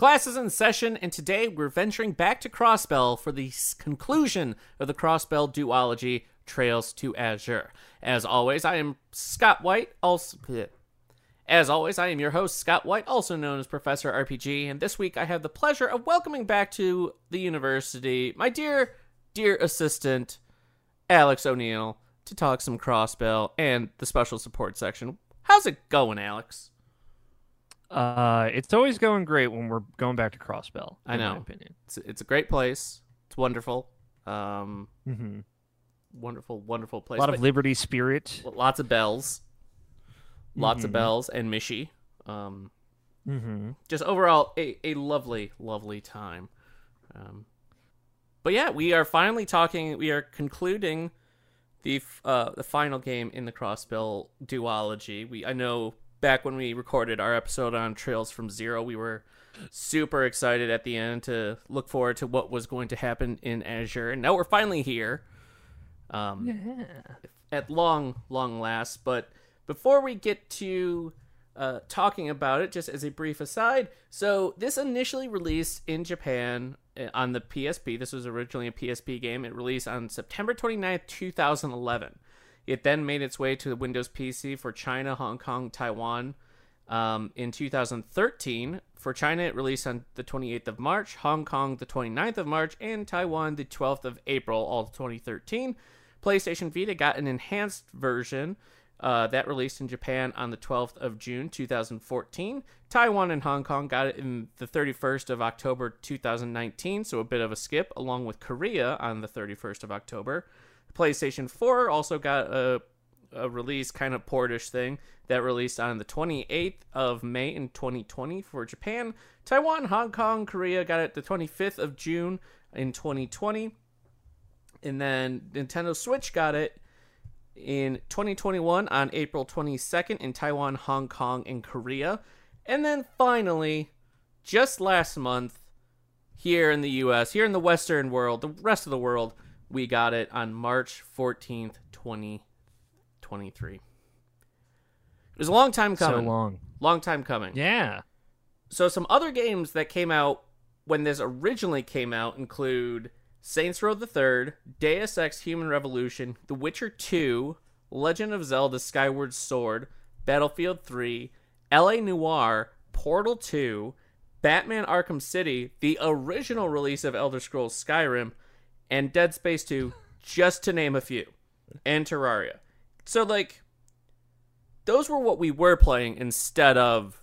Class is in session, and today we're venturing back to Crossbell for the conclusion of the Crossbell duology, Trails to Azure. As always, I am Scott White, also. As always, I am your host, Scott White, also known as Professor RPG, and this week I have the pleasure of welcoming back to the university my dear, dear assistant, Alex O'Neill, to talk some Crossbell and the special support section. How's it going, Alex? Uh, it's always going great when we're going back to Crossbell. I in know. My opinion. It's, it's a great place. It's wonderful. Um, mm-hmm. wonderful, wonderful place. A lot But of Liberty spirit. lots of bells, lots of Mhm. bells, and Mishy. Um, Mm-hmm. just overall a, a lovely, lovely time. Um, but yeah, we are finally talking. We are concluding the f- uh, the final game in the Crossbell duology. We I know back when we recorded our episode on Trails from Zero, we were super excited at the end to look forward to what was going to happen in Azure, and now we're finally here. Um, Yeah. at long, long last. But before we get to uh, talking about it, just as a brief aside, so this initially released in Japan uh, on the PSP. This was originally a PSP game. It released on September 29th, 2011. It then made its way to the Windows PC for China, Hong Kong, Taiwan. Um, in 2013, for China, it released on the 28th of March, Hong Kong the 29th of March, and Taiwan the 12th of April, all 2013. PlayStation Vita got an enhanced version uh, that released in Japan on the 12th of June 2014. Taiwan and Hong Kong got it in the 31st of October 2019, so a bit of a skip, along with Korea on the 31st of October. PlayStation 4 also got a, a release kind of portish thing that released on the 28th of May in 2020 for Japan. Taiwan, Hong Kong, Korea got it the 25th of June in 2020 and then Nintendo Switch got it in 2021 on April 22nd in Taiwan, Hong Kong, and Korea. And then finally, just last month, here in the US, here in the Western world, the rest of the world, we got it on March 14th, 2023. It was a long time coming. So long. long time coming. Yeah. So some other games that came out when this originally came out include Saints Row the Third, Deus Ex: Human Revolution, The Witcher 2, Legend of Zelda: Skyward Sword, Battlefield 3, L.A. Noir, Portal 2, Batman: Arkham City, the original release of Elder Scrolls Skyrim, and Dead Space 2, just to name a few, and Terraria. So like, those were what we were playing instead of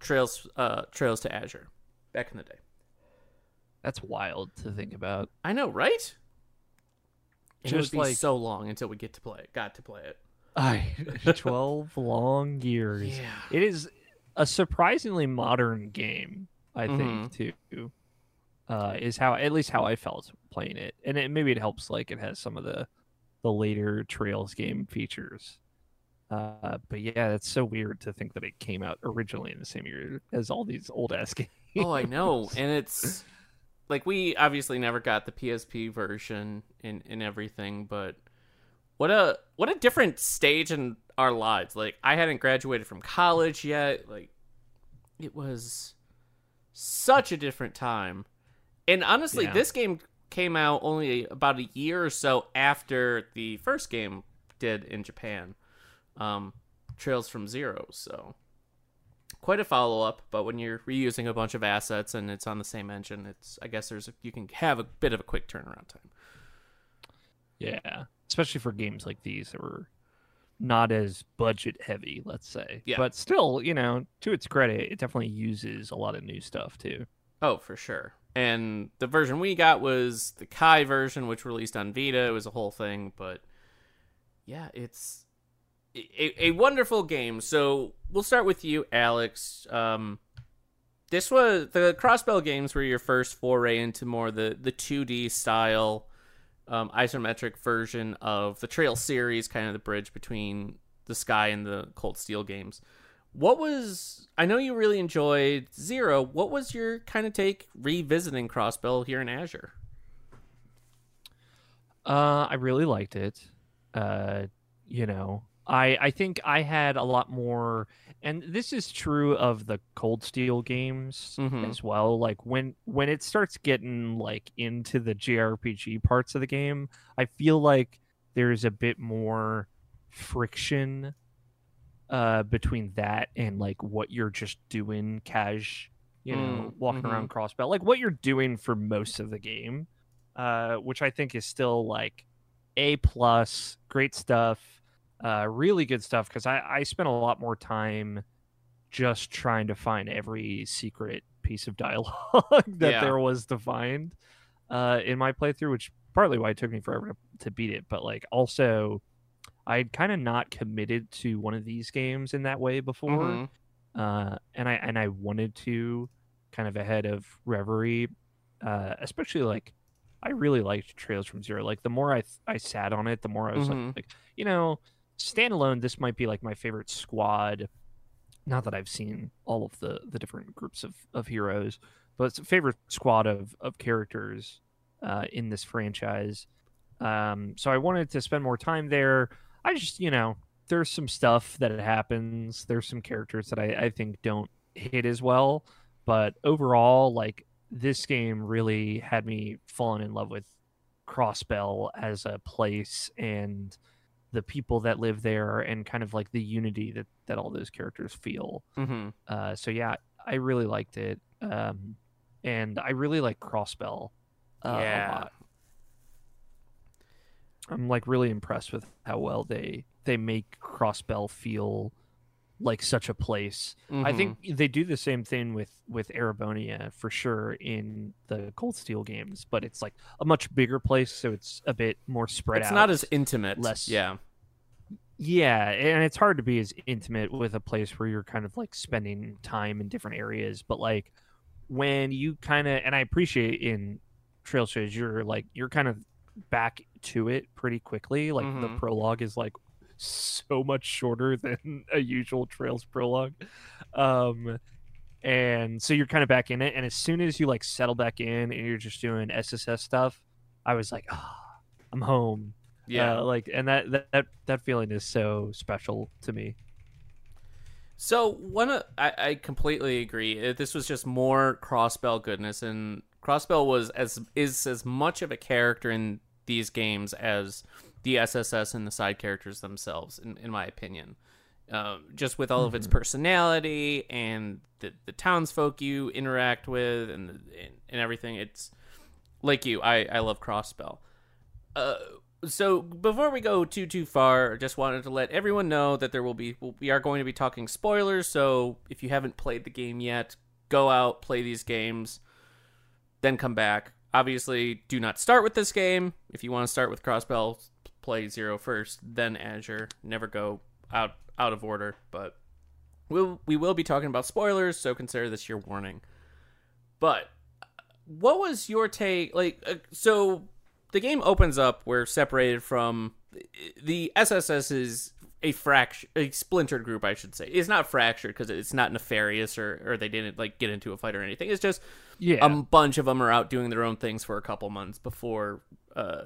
Trails uh Trails to Azure back in the day. That's wild to think about. I know, right? It Just would be like- so long until we get to play it. Got to play it. I 12 long years. Yeah. It is a surprisingly modern game, I think, too. Uh, is how at least how I felt playing it, and it, maybe it helps. Like it has some of the the later Trails game features. Uh, but yeah, it's so weird to think that it came out originally in the same year as all these old ass games. Oh, I know. And it's like we obviously never got the PSP version and and everything, but what a what a different stage in our lives. Like I hadn't graduated from college yet. Like it was such a different time. And honestly, Yeah. this game came out only about a year or so after the first game did in Japan. Um Trails from Zero, so quite a follow up, but when you're reusing a bunch of assets and it's on the same engine, it's I guess there's a, you can have a bit of a quick turnaround time. Yeah, especially for games like these that were not as budget heavy, let's say. Yeah. But still, you know, to its credit, it definitely uses a lot of new stuff too. Oh, for sure. And the version we got was the Kai version, which released on Vita. It was a whole thing, but yeah, it's a, a wonderful game. So we'll start with you, Alex. Um, this was the Crossbell games were your first foray into more the the 2D style um, isometric version of the Trail series, kind of the bridge between the Sky and the Cold Steel games. What was I know you really enjoyed Zero. What was your kind of take revisiting Crossbell here in Azure? Uh, I really liked it. Uh, you know, I I think I had a lot more, and this is true of the Cold Steel games Mhm. as well. Like when when it starts getting like into the JRPG parts of the game, I feel like there's a bit more friction uh between that and like what you're just doing cash you know Mm, walking around crossbell like what you're doing for most of the game uh which i think is still like a plus great stuff uh really good stuff because i i spent a lot more time just trying to find every secret piece of dialogue that Yeah. there was to find uh in my playthrough which partly why it took me forever to, to beat it but like also i'd kind of not committed to one of these games in that way before Mhm. uh, and I and I wanted to kind of ahead of Reverie, uh, especially like I really liked Trails from Zero. Like the more I th- I sat on it, the more I was Mhm. like, like, you know, standalone. This might be like my favorite squad. Not that I've seen all of the the different groups of of heroes, but it's a favorite squad of of characters uh, in this franchise. Um, so I wanted to spend more time there. I just, you know, there's some stuff that happens. There's some characters that I, I think don't hit as well. But overall, like this game really had me falling in love with Crossbell as a place and the people that live there and kind of like the unity that, that all those characters feel. Mhm. Uh, so yeah, I really liked it. Um, and I really like Crossbell uh, a Yeah. lot. I'm like really impressed with how well they they make Crossbell feel like such a place. I Mhm. think they do the same thing with with Erebonia for sure in the Cold Steel games, but it's like a much bigger place, so it's a bit more spread it's out. not as intimate. less- Yeah. Yeah, and it's hard to be as intimate with a place where you're kind of like spending time in different areas, but like when you kind of and I appreciate in trail shows you're like you're kind of back to it pretty quickly. Like the Mhm. prologue is like so much shorter than a usual trails prologue. Um and so you're kind of back in it and as soon as you like settle back in and you're just doing SSS stuff, I was like, "Ah, I'm home." Yeah. Uh, like and that, that that that feeling is so special to me So one, of, I, I completely agree. Uh, This was just more Crossbell goodness, and Crossbell was as is as much of a character in these games as the SSS and the side characters themselves, in, in my opinion. Um, just with all of its personality and the the townsfolk you interact with and and, and everything, it's like you. I I love Crossbell. Uh, so before we go too too far, I just wanted to let everyone know that there will be we are going to be talking spoilers. So if you haven't played the game yet, go out play these games, then come back. Obviously, do not start with this game. If you want to start with Crossbell, play Zero first, then Azure. Never go out out of order. But we'll we will be talking about spoilers, so consider this your warning. But what was your take? Like, uh, so the game opens up. We're separated from the SSS is a fraction, a splintered group, I should say. It's not fractured because it's not nefarious or or they didn't like get into a fight or anything. It's just yeah a bunch of them are out doing their own things for a couple months before uh,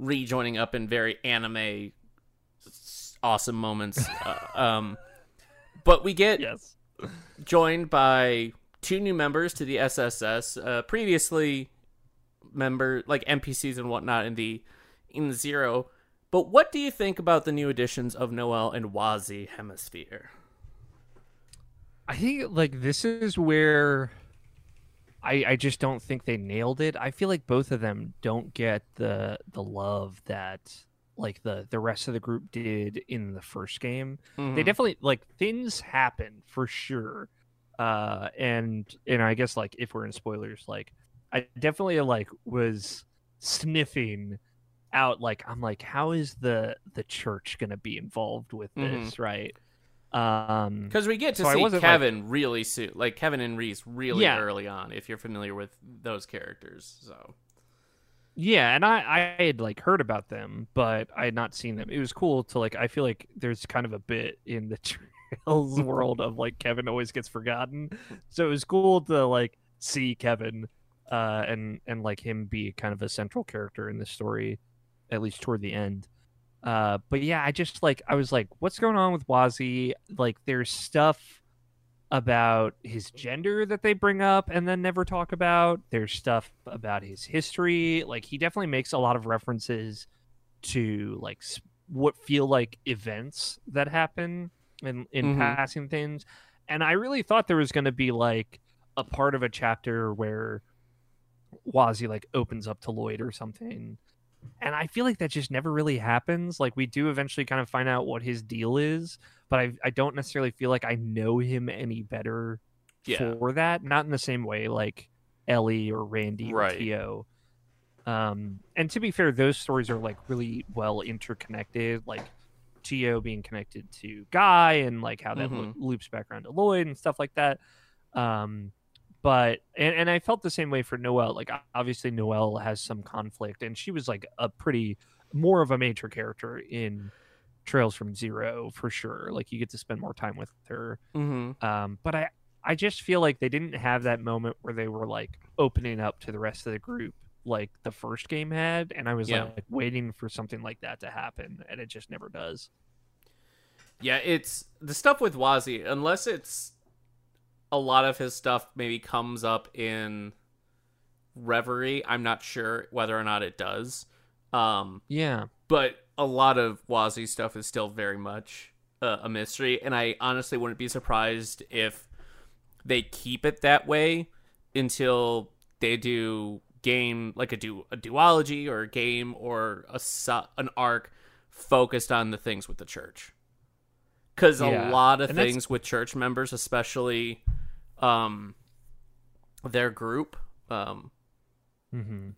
rejoining up in very anime awesome moments. uh, um, but we get yes joined by two new members to the SSS. Uh, previously, member like NPCs and whatnot in the in Zero. But what do you think about the new additions of Noel and Wazy Hemisphere? I think like this is where I I just don't think they nailed it. I feel like both of them don't get the the love that like the the rest of the group did in the first game. They Mhm. definitely like things happen for sure. Uh and and I guess like if we're in spoilers like I definitely like was sniffing out like I'm like, how is the the church gonna be involved with Mhm. this, right? Um, Because we get to So see wasn't, like- Kevin really soon, like Kevin and Ries really Yeah. early on, if you're familiar with those characters. So Yeah, and I I had like heard about them, but I had not seen them. It was cool to like. I feel like there's kind of a bit in the Trails world of like Kevin always gets forgotten, so it was cool to like see Kevin, uh, and and like him be kind of a central character in the story, at least toward the end. Uh, but yeah, I just like I was like, what's going on with Wazy? Like, there's stuff about his gender that they bring up and then never talk about. There's stuff about his history. Like he definitely makes a lot of references to like what feel like events that happen in in Mhm. passing things. And I really thought there was going to be like a part of a chapter where Wazy like opens up to Lloyd or something. And I feel like that just never really happens. Like we do eventually kind of find out what his deal is, but I I don't necessarily feel like I know him any better Yeah. for that. Not in the same way like Ellie or Randy Right. or Tio. Um, and to be fair, those stories are like really well interconnected. Like Tio being connected to Guy and like how that lo- Mhm. loops back around to Lloyd and stuff like that. Um, but and, and I felt the same way for Noel. Like obviously Noel has some conflict, and she was like a pretty more of a major character in Trails from Zero for sure. Like you get to spend more time with her. hmm Um, but I I just feel like they didn't have that moment where they were like opening up to the rest of the group like the first game had, and I was Yeah. like waiting for something like that to happen, and it just never does. Yeah, it's the stuff with Wazy unless it's a lot of his stuff maybe comes up in Reverie. I'm not sure whether or not it does. Um, Yeah. but a lot of Wazy stuff is still very much uh, a mystery, and I honestly wouldn't be surprised if they keep it that way until they do game like a du- a duology or a game or a su- an arc focused on the things with the church. Cuz Yeah, a lot of and that's- things with church members especially um their group um Mm-hmm.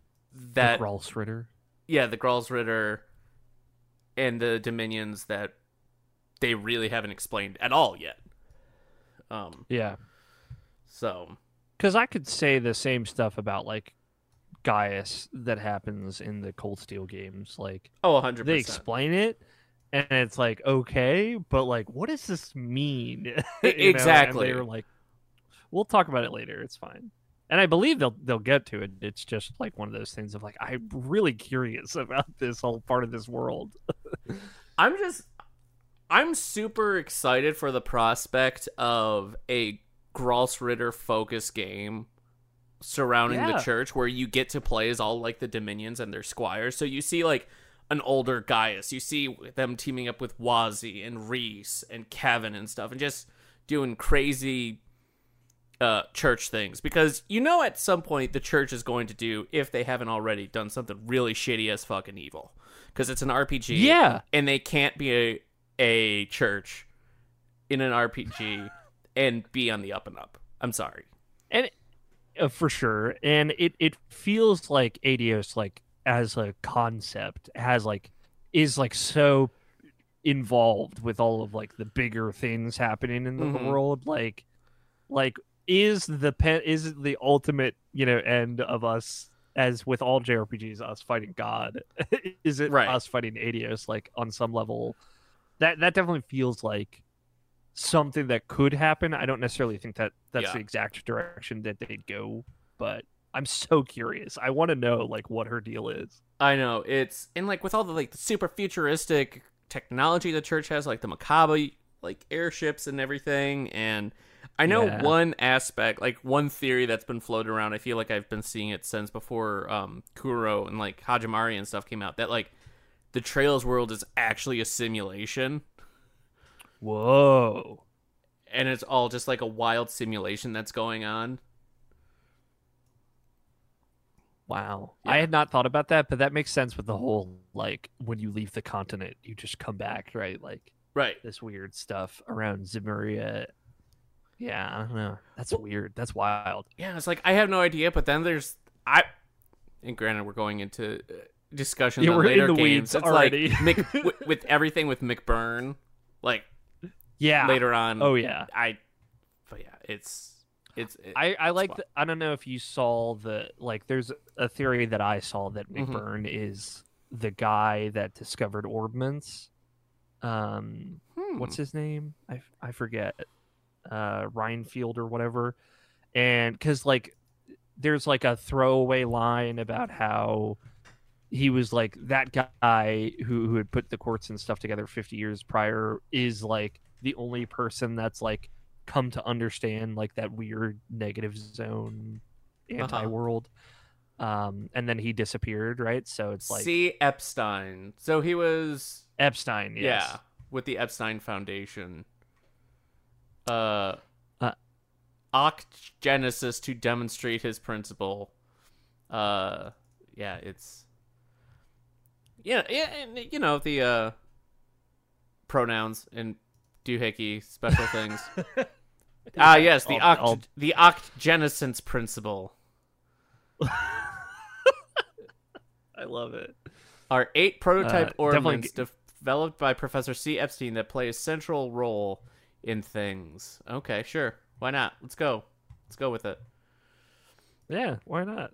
that Ritter. yeah, the Gralsritter and the Dominions that they really haven't explained at all yet. Um, Yeah. so Because I could say the same stuff about like Gaius that happens in the Cold Steel games. Like oh, hundred they explain it, and it's like okay, but like what does this mean? You know, and exactly. they were like, we'll talk about it later. It's fine. And I believe they'll they'll get to it. It's just like one of those things of like I'm really curious about this whole part of this world. I'm just, I'm super excited for the prospect of a Gralsritter focus game surrounding Yeah. the church where you get to play as all like the Dominions and their squires. So you see like an older Gaius, you see them teaming up with Wazy and Ries and Kevin and stuff, and just doing crazy uh, church things because you know at some point the church is going to do if they haven't already done something really shitty as fucking evil because it's an RPG Yeah. and they can't be a a church in an RPG and be on the up and up. I'm sorry. and uh, for sure and it it feels like Aidios like as a concept has like is like so involved with all of like the bigger things happening in the Mhm. world like like is the pen is the ultimate you know end of us as with all jrpgs us fighting god is it Right. us fighting Aidios like on some level that that definitely feels like something that could happen. I don't necessarily think that that's Yeah. the exact direction that they'd go, but I'm so curious. I want to know like what her deal is. I know it's and like with all the like the super futuristic technology the church has, like the Merkabah like airships and everything. And I know Yeah. one aspect, like one theory that's been floated around. I feel like I've been seeing it since before um, Kuro and like Hajimari and stuff came out. That like the Trails world is actually a simulation, Whoa. and it's all just like a wild simulation that's going on. Wow. Yeah. I had not thought about that, but that makes sense with the whole like when you leave the continent, you just come back, right? Like Right. this weird stuff around Zemuria. Yeah, I don't know. That's weird. That's wild. yeah, it's like I have no idea. But then there's I, and granted, we're going into uh, discussions Yeah, in later the games. it's already. like Mick, with, with everything with McBurn, like Yeah. later on. Oh yeah. I, but yeah, it's it's. It, I, I like the, I don't know if you saw the like there's a theory that I saw that Mhm. McBurn is the guy that discovered orbments. Um hmm. what's his name? I I forget. Uh Rhinefield or whatever. And cuz like there's like a throwaway line about how he was like that guy who who had put the quartz and stuff together 50 years prior is like the only person that's like come to understand like that weird negative zone Uh-huh. anti-world um and then he disappeared right so it's like C. Epstein. So he was epstein yes. yeah with the Epstein Foundation. Uh, Uh. Genesis to demonstrate his principle. Uh, yeah, it's yeah, yeah, and, you know the uh pronouns and doohickey special things. Ah, yes, the oct I'll- the octogenescence principle. i love it are eight prototype Uh, definitely orbments developed by Professor C. Epstein that play a central role in things. Okay, sure. Why not? Let's go. Let's go with it. yeah why not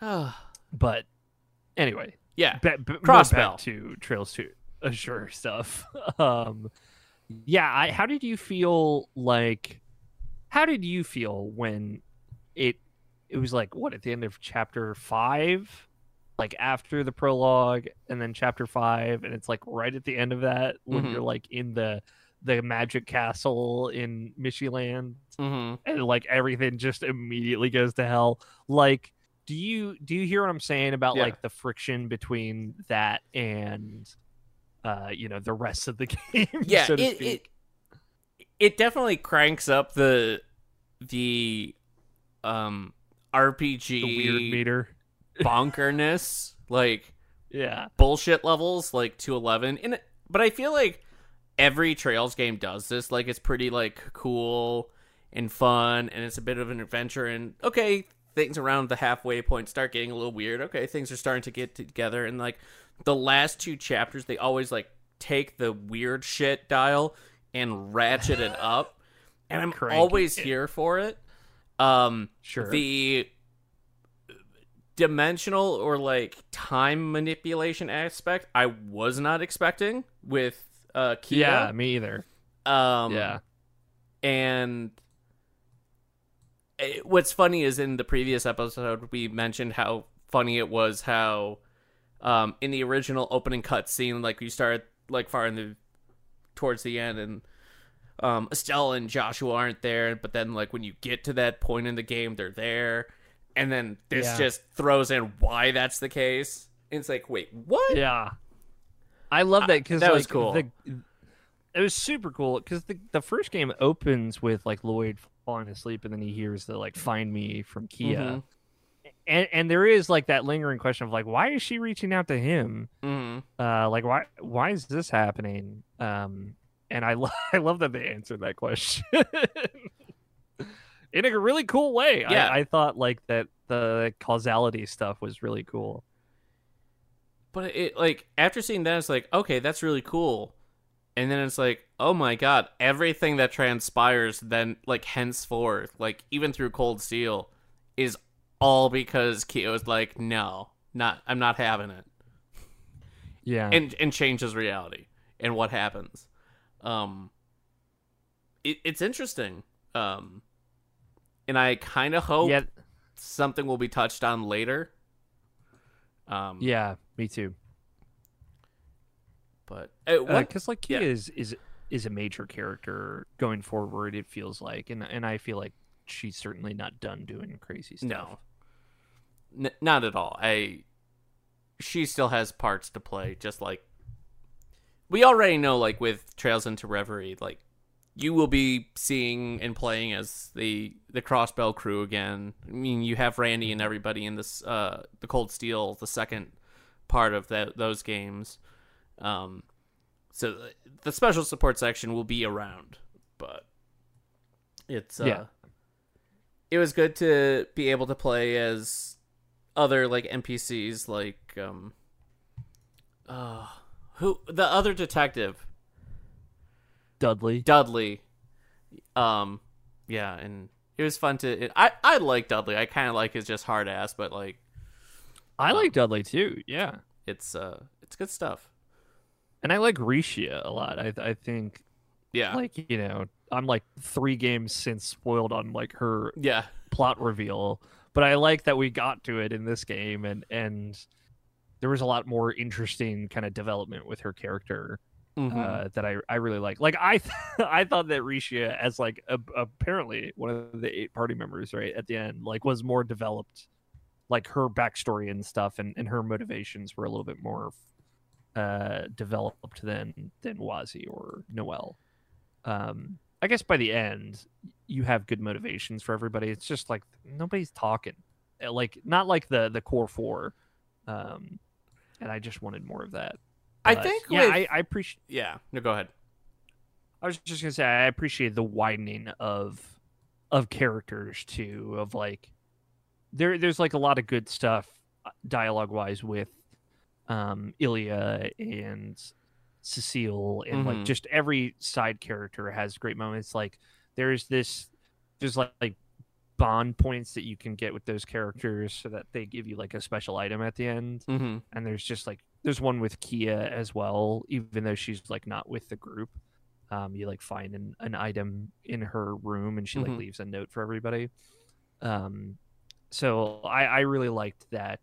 but anyway yeah. ba- more Crossbell. back to trails to Azure stuff um yeah I, how did you feel like how did you feel when it it was like what at the end of chapter five like after the prologue and then chapter five and it's like right at the end of that when Mhm. you're like in the the magic castle in Michiland Mm-hmm. and like everything just immediately goes to hell like do you do you hear what i'm saying about Yeah. like the friction between that and uh you know the rest of the game Yeah, so it, it it definitely cranks up the the um RPG the weird meter bonkerness, like yeah bullshit levels, like to eleven. And but I feel like every Trails game does this. Like it's pretty like cool and fun, and it's a bit of an adventure. And okay, things around the halfway point start getting a little weird. Okay, things are starting to get together, and like the last two chapters, they always like take the weird shit dial and ratchet it up, and I'm Crank always here for it. Um, sure the dimensional or like time manipulation aspect I was not expecting with uh yeah me either. Um yeah. and it- what's funny is in the previous episode we mentioned how funny it was how um in the original opening cutscene like you started like far in the towards the end and um Estelle and Joshua aren't there but then like when you get to that point in the game they're there. And then this Yeah. just throws in why that's the case. And it's like wait what? Yeah i love that because that like, was cool. the, it was super cool because the, the first game opens with like lloyd falling asleep and then he hears the like find me from kia. Mhm. and and there is like that lingering question of like why is she reaching out to him? Hmm uh like why why is this happening? Um and i lo- i love that they answered that question. In a really cool way. Yeah. I, I thought like that the causality stuff was really cool But it like after seeing that, it's like okay, that's really cool, and then it's like oh my god, everything that transpires then like henceforth, like even through Cold Steel, is all because Kia's like no, not I'm not having it, yeah and and changes reality and what happens. Um, it, it's interesting. Um, and I kind of hope yeah something will be touched on later. Um, yeah me too but uh, what because like Kia yeah. is is is a major character going forward it feels like and and i feel like she's certainly not done doing crazy stuff No. N- not at all. I she still has parts to play just like we already know like with Trails into Reverie like you will be seeing and playing as the the Crossbell crew again. I mean, you have Randy and everybody in this uh the Cold Steel, the second part of that those games. Um so the- the special support section will be around, but it's uh Yeah. it was good to be able to play as other like NPCs like um uh who the other detective Dudley. Dudley. Um yeah, and it was fun to it, I I like Dudley. I kind of like his just hard ass, but like I like Dudley too. Yeah, it's uh it's good stuff. and I like Rixia a lot. I I think Yeah. like you know I'm like three games since spoiled on like her yeah. plot reveal, but I like that we got to it in this game and and there was a lot more interesting kind of development with her character Mhm. uh, that I I really like. Like I I thought that Rixia as like a, apparently one of the eight party members right at the end like was more developed, like her backstory and stuff and and her motivations were a little bit more uh developed than than Wazy or Noel. Um, I guess by the end you have good motivations for everybody. It's just like nobody's talking, Uh, like not like the the core four. Um, and I just wanted more of that. I think yeah, with- I, I appreciate. yeah. No, go ahead. I was just gonna say I appreciate the widening of of characters too. Of like there there's like a lot of good stuff dialogue wise with um Ilya and Cecile and Mhm. like just every side character has great moments. Like there's this there's like, like bond points that you can get with those characters so that they give you like a special item at the end Mm-hmm. and there's just like there's one with Kia as well, even though she's like not with the group. Um, you like find an, an item in her room and she Mhm. like leaves a note for everybody. Um, so I, I really liked that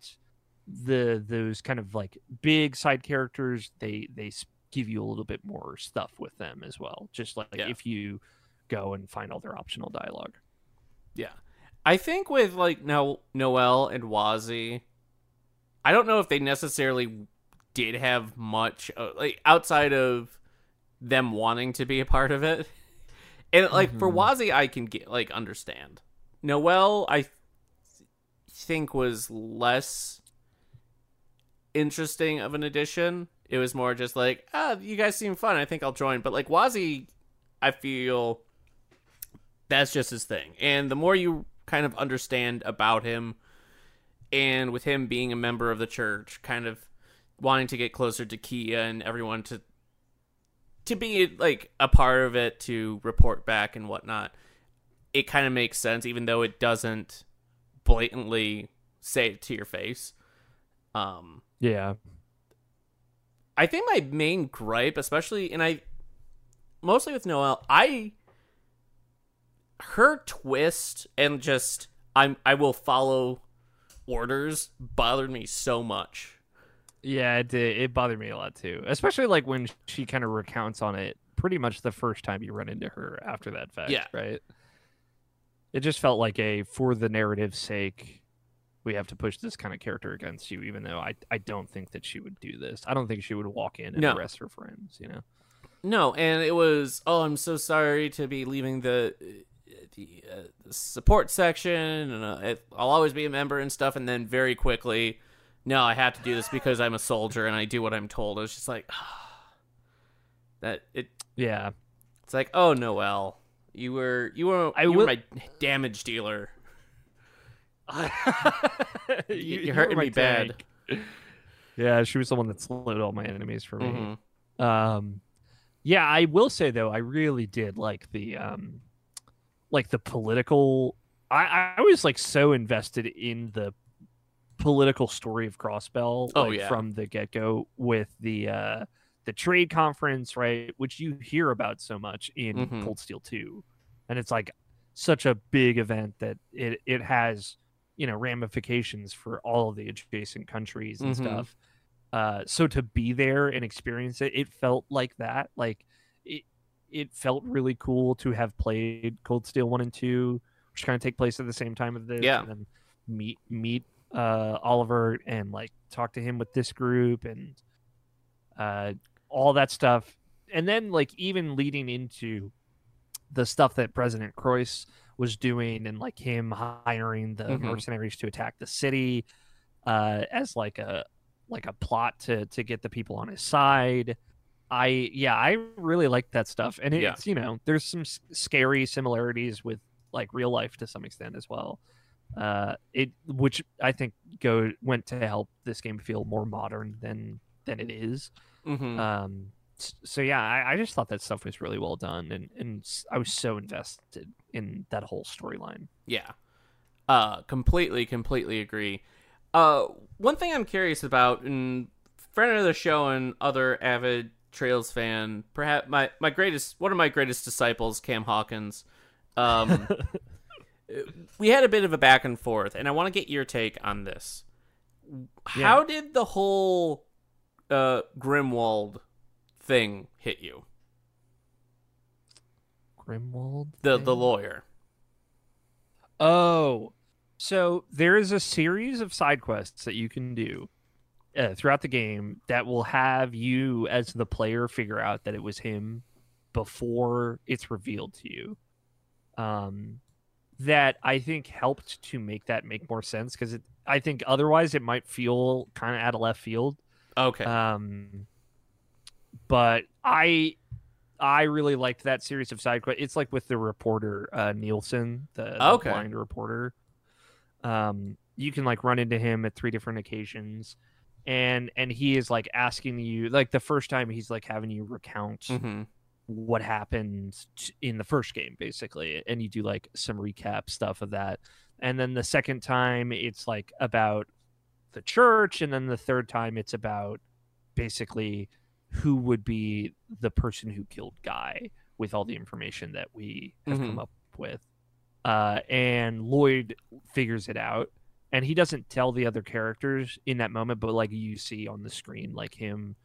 the those kind of like big side characters they they give you a little bit more stuff with them as well. Just like Yeah. if you go and find all their optional dialogue. Yeah. I think with like no Noel and Wazy, I don't know if they necessarily did have much uh, like outside of them wanting to be a part of it. And like for Mhm. Wazy I can get like understand. Noel I th- think was less interesting of an addition. It was more just like, ah, you guys seem fun. I think I'll join. But like Wazy, I feel that's just his thing. And the more you kind of understand about him, and with him being a member of the church, kind of wanting to get closer to Kia and everyone to to be like a part of it, to report back and whatnot, it kind of makes sense, even though it doesn't blatantly say it to your face. Um, Yeah. I think my main gripe, especially, and I mostly with Noel, I her twist and just I'm I will follow orders bothered me so much. Yeah, it did. It bothered me a lot too, especially like when she kind of recounts on it. Pretty much the first time you run into her after that fact, Yeah. right? It just felt like a for the narrative's sake, we have to push this kind of character against you, even though I I don't think that she would do this. I don't think she would walk in and No. arrest her friends. You know? No, and it was oh I'm so sorry to be leaving the the, uh, the support section and uh, it, I'll always be a member and stuff and then very quickly no I have to do this because I'm a soldier and I do what I'm told. It was just like that it Yeah. It's like, oh Noel, you were you were I you will- were my damage dealer. you, you're hurting my me bad. Yeah, she was the one that slowed all my enemies for me. Mhm. Um, yeah, I will say though, I really did like the um, like the political. I I was like so invested in the political story of Crossbell. Oh, like, yeah. from the get go with the uh the trade conference, right? Which you hear about so much in Mhm. Cold Steel Two, and it's like such a big event that it it has you know ramifications for all of the adjacent countries and Mhm. stuff uh so to be there and experience it it felt like that like it it felt really cool to have played cold steel 1 and 2 which kind of take place at the same time of this Yeah. and then meet meet uh oliver and like talk to him with this group and uh all that stuff and then like even leading into the stuff that president Crois was doing and like him hiring the Mhm. mercenaries to attack the city uh as like a like a plot to to get the people on his side i yeah i really like that stuff and it's Yeah. you know there's some s- scary similarities with like real life to some extent as well Uh, it which I think go went to help this game feel more modern than than it is. Mm-hmm. Um, so yeah, I, I, just thought that stuff was really well done, and and I was so invested in that whole storyline. Yeah, uh, completely, completely agree. Uh, one thing I'm curious about, and friend of the show and other avid Trails fan, perhaps my my greatest one of my greatest disciples, Cam Hawkins. Um, we had a bit of a back and forth, and I want to get your take on this. Yeah. How did the whole uh, Grimwood thing hit you? Grimwood, the thing? the lawyer. Oh, so there is a series of side quests that you can do uh, throughout the game that will have you as the player figure out that it was him before it's revealed to you. Um, that I think helped to make that make more sense because I think otherwise it might feel kind of out of left field. Okay. Um, but I I really liked that series of side quests. It's like with the reporter uh, Nielsen, the, the okay. blind reporter. Um, you can like run into him at three different occasions, and and he is like asking you like the first time he's like having you recount mm-hmm. What happened in the first game basically, and you do like some recap stuff of that, and then the second time it's like about the church, and then the third time it's about basically who would be the person who killed Guy with all the information that we have mm-hmm. come up with uh, and Lloyd figures it out, and he doesn't tell the other characters in that moment, but like you see on the screen, like him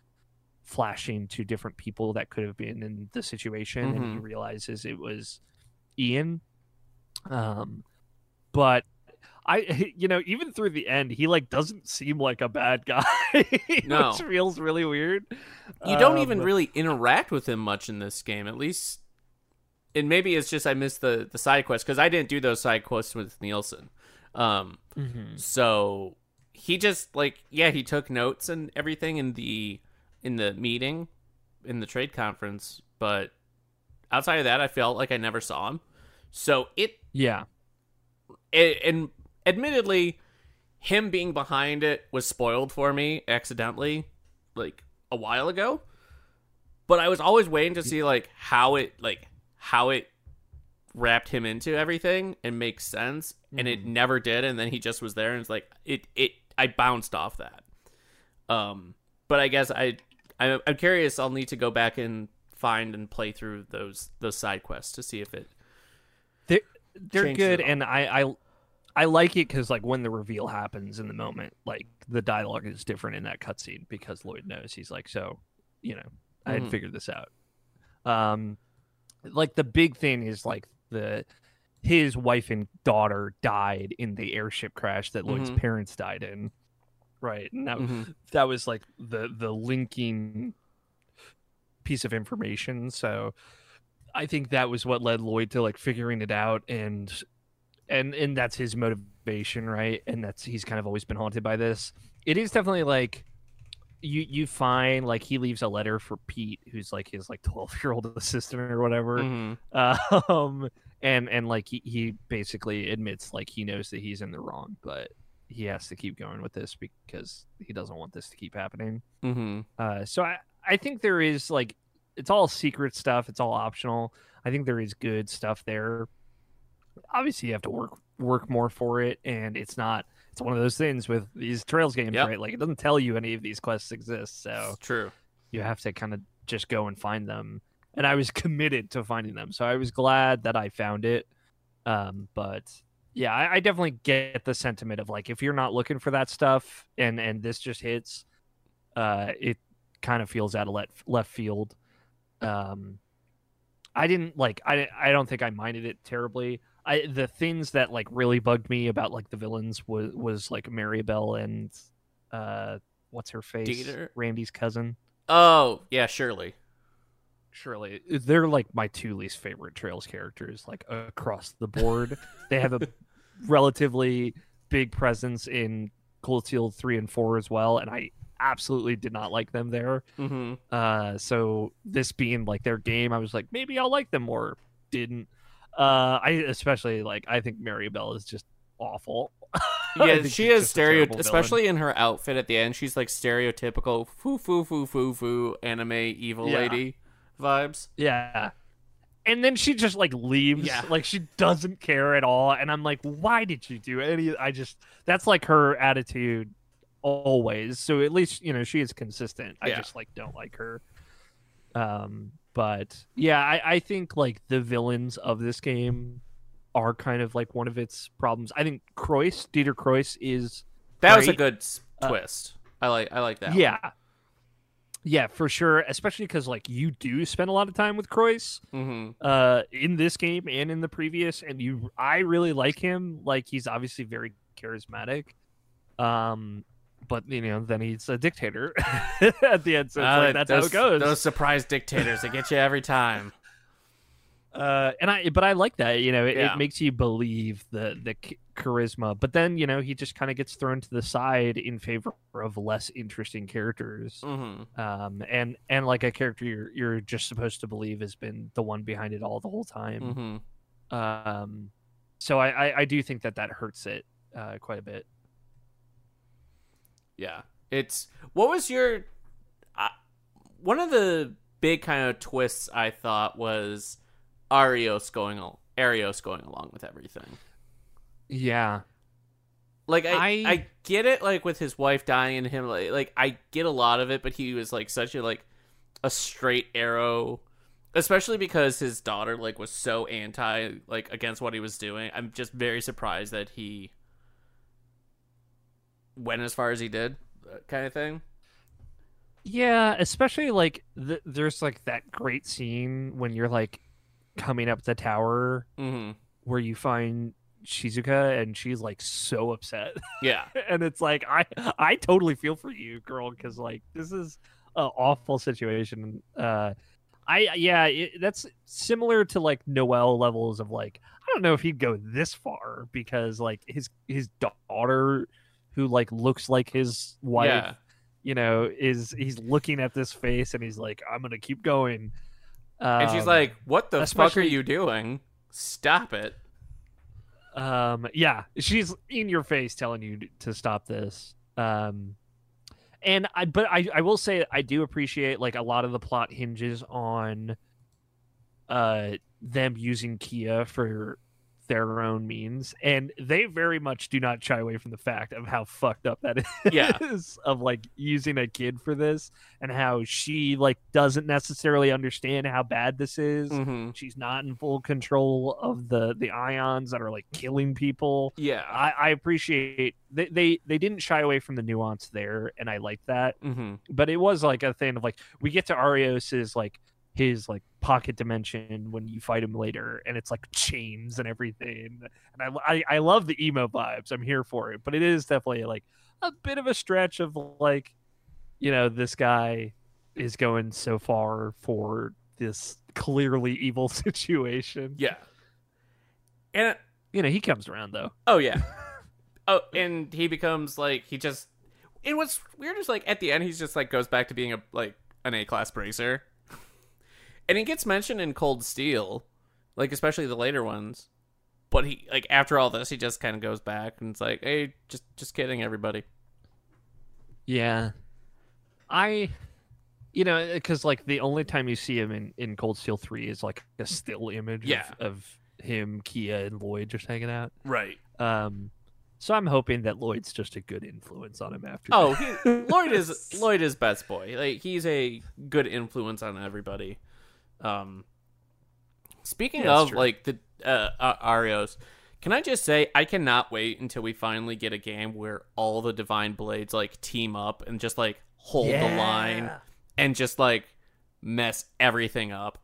flashing to different people that could have been in the situation, mm-hmm. and he mm-hmm. realizes it was Ian. Um, but I, you know, even through the end, he like doesn't seem like a bad guy, no. which feels really weird. You don't um, even really interact with him much in this game, at least and maybe it's just I missed the the side quests because I didn't do those side quests with Nielsen. Um, mm-hmm. so he just like yeah he took notes and everything in the in the meeting in the trade conference, but outside of that, I felt like I never saw him. So it yeah, it, and admittedly, him being behind it was spoiled for me accidentally, like a while ago. But I was always waiting to see like how it like how it wrapped him into everything and makes sense mm-hmm. and it mm-hmm. never did and then he just was there and it's like it it I bounced off that um but I guess I I'm, I'm curious I'll need to go back and find and play through those those side quests to see if it they're, they're good and I I I like it because like when the reveal happens in the moment like the dialogue is different in that cutscene because Lloyd knows he's like so you know I had mm-hmm. figured this out um like the big thing is like the his wife and daughter died in the airship crash that Lloyd's mm-hmm. parents died in. Right. And that mm-hmm. that was like the the linking piece of information. So I think that was what led Lloyd to like figuring it out and and and that's his motivation, right? And that's he's kind of always been haunted by this. It is definitely like you you find like he leaves a letter for Pete, who's like his like twelve year old assistant or whatever. Mm-hmm. Um, and and like he, he basically admits like he knows that he's in the wrong, but he has to keep going with this because he doesn't want this to keep happening. Mm-hmm. Uh, so I I think there is like it's all secret stuff. It's all optional. I think there is good stuff there. Obviously, you have to work work more for it, and it's not it's one of those things with these trails games, yep. right? Like it doesn't tell you any of these quests exist, so it's true. You have to kind of just go and find them. And I was committed to finding them, so I was glad that I found it. Um, but yeah, I, I definitely get the sentiment of like if you're not looking for that stuff and and this just hits, uh, it kind of feels out of left left field. Um, I didn't like I I don't think I minded it terribly. I the things that like really bugged me about like the villains was was like Mariabell and uh what's her face Dieter? Randy's cousin. Oh yeah, Shirley. Shirley, they're like my two least favorite Trails characters, like across the board. they have a relatively big presence in Cold Steel three and four as well, and I absolutely did not like them there. Mm-hmm. Uh, so this being like their game, I was like, maybe I'll like them more. Didn't. Uh, I especially like I think Mariabell is just awful. yeah, she is stereo, especially in her outfit at the end. She's like stereotypical foo foo foo foo foo anime evil yeah. lady vibes. Yeah. And then she just like leaves, yeah. like she doesn't care at all. And I'm like, why did you do any? I just that's like her attitude always. So at least you know she is consistent. I yeah. just like don't like her. Um, but yeah, I, I think like the villains of this game are kind of like one of its problems. I think Crois, Dieter Crois is that great. was a good uh, twist. I like I like that. Yeah. One. Yeah, for sure. Especially because like you do spend a lot of time with Crois mm-hmm. uh, in this game and in the previous, and you I really like him. Like he's obviously very charismatic. Um, but you know, then he's a dictator at the end. So uh, like, that's those, how it goes. Those surprise dictators, they get you every time. Uh, and I, but I like that. You know, it, yeah. it makes you believe the the charisma. But then you know he just kind of gets thrown to the side in favor of less interesting characters. Mm-hmm. Um, and and like a character you're you're just supposed to believe has been the one behind it all the whole time. Mm-hmm. Um, so I, I I do think that that hurts it uh, quite a bit. Yeah, it's what was your uh, one of the big kind of twists I thought was Arios going Arios going along with everything. Yeah. Like I, I, I get it like with his wife dying and him like, like I get a lot of it but he was like such a like a straight arrow especially because his daughter like was so anti like against what he was doing. I'm just very surprised that he went as far as he did, uh, kind of thing. Yeah, especially like th- there's like that great scene when you're like coming up the tower mm-hmm. where you find Shizuku and she's like so upset. Yeah. and it's like I I totally feel for you, girl, cuz like this is an awful situation. Uh I yeah, it, that's similar to like Noel levels of like I don't know if he'd go this far because like his his daughter who like looks like his wife, yeah. you know, is he's looking at this face and he's like, I'm gonna keep going. Um, and she's um, like, "What the fuck are you doing? Stop it!" Um, yeah, she's in your face telling you to stop this. Um, and I, but I, I will say I do appreciate like a lot of the plot hinges on, uh, them using Kia for their own means and they very much do not shy away from the fact of how fucked up that is yeah. of like using a kid for this and how she like doesn't necessarily understand how bad this is mm-hmm. she's not in full control of the the ions that are like killing people yeah i, I appreciate they, they they didn't shy away from the nuance there and i like that mm-hmm. but it was like a thing of like we get to arios's like his like pocket dimension when you fight him later and it's like chains and everything. And I, I, I love the emo vibes. I'm here for it. But it is definitely like a bit of a stretch of like you know this guy is going so far for this clearly evil situation. Yeah. And you know he comes around though. Oh yeah. Oh and he becomes like he just and what's weird is like at the end he's just like goes back to being a like an a class bracer and he gets mentioned in Cold Steel, like especially the later ones. But he like after all this, he just kind of goes back and it's like, hey, just just kidding, everybody. Yeah, I, you know, because like the only time you see him in in Cold Steel three is like a still image yeah. of, of him, Kia, and Lloyd just hanging out. Right. Um. So I'm hoping that Lloyd's just a good influence on him after. Oh, he, Lloyd is Lloyd is best boy. Like he's a good influence on everybody. Um, speaking yeah, of like the uh, uh, Arios, can I just say I cannot wait until we finally get a game where all the Divine Blades like team up and just like hold yeah. the line and just like mess everything up.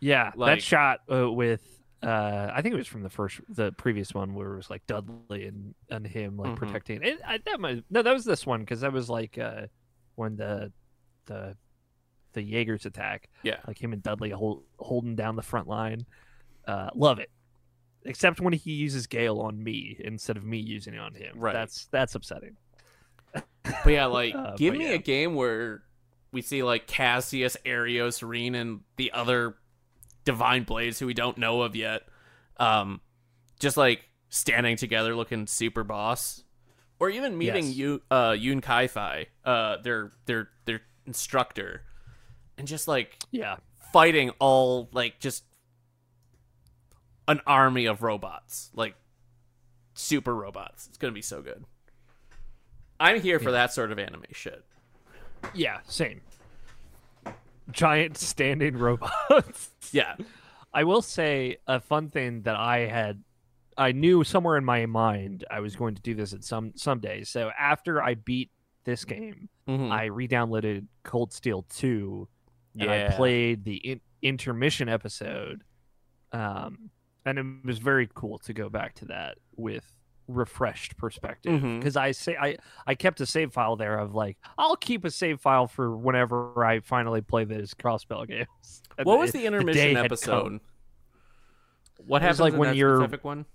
yeah, like, that shot uh, with uh, I think it was from the first, the previous one where it was like Dudley and and him like mm-hmm. protecting. It, I, that might no, that was this one because that was like uh, when the the the Jaeger's attack. Yeah, like him and Dudley hold, holding down the front line. Uh, love it. Except when he uses Gale on me instead of me using it on him. Right. That's that's upsetting. But yeah, like uh, give me yeah. a game where we see like Cassius, Arios, Rean, and the other Divine Blades who we don't know of yet. Um, just like standing together looking super boss. Or even meeting Yes. you uh Yun Ka-fai, uh their their their instructor and just like Yeah. fighting all like just an army of robots, like super robots. It's gonna be so good. I'm here for that sort of anime shit. Yeah, same. Giant standing robots. Yeah. I will say a fun thing that I had I knew somewhere in my mind I was going to do this at some someday. So after I beat this game, Mhm. I re-downloaded Cold Steel 2 and I played the in- intermission episode. Um and it was very cool to go back to that with refreshed perspective because I say I I kept a save file there of like I'll keep a save file for whenever I finally play those crossbell games. And What was the intermission had episode? What happens like when you're- specific one?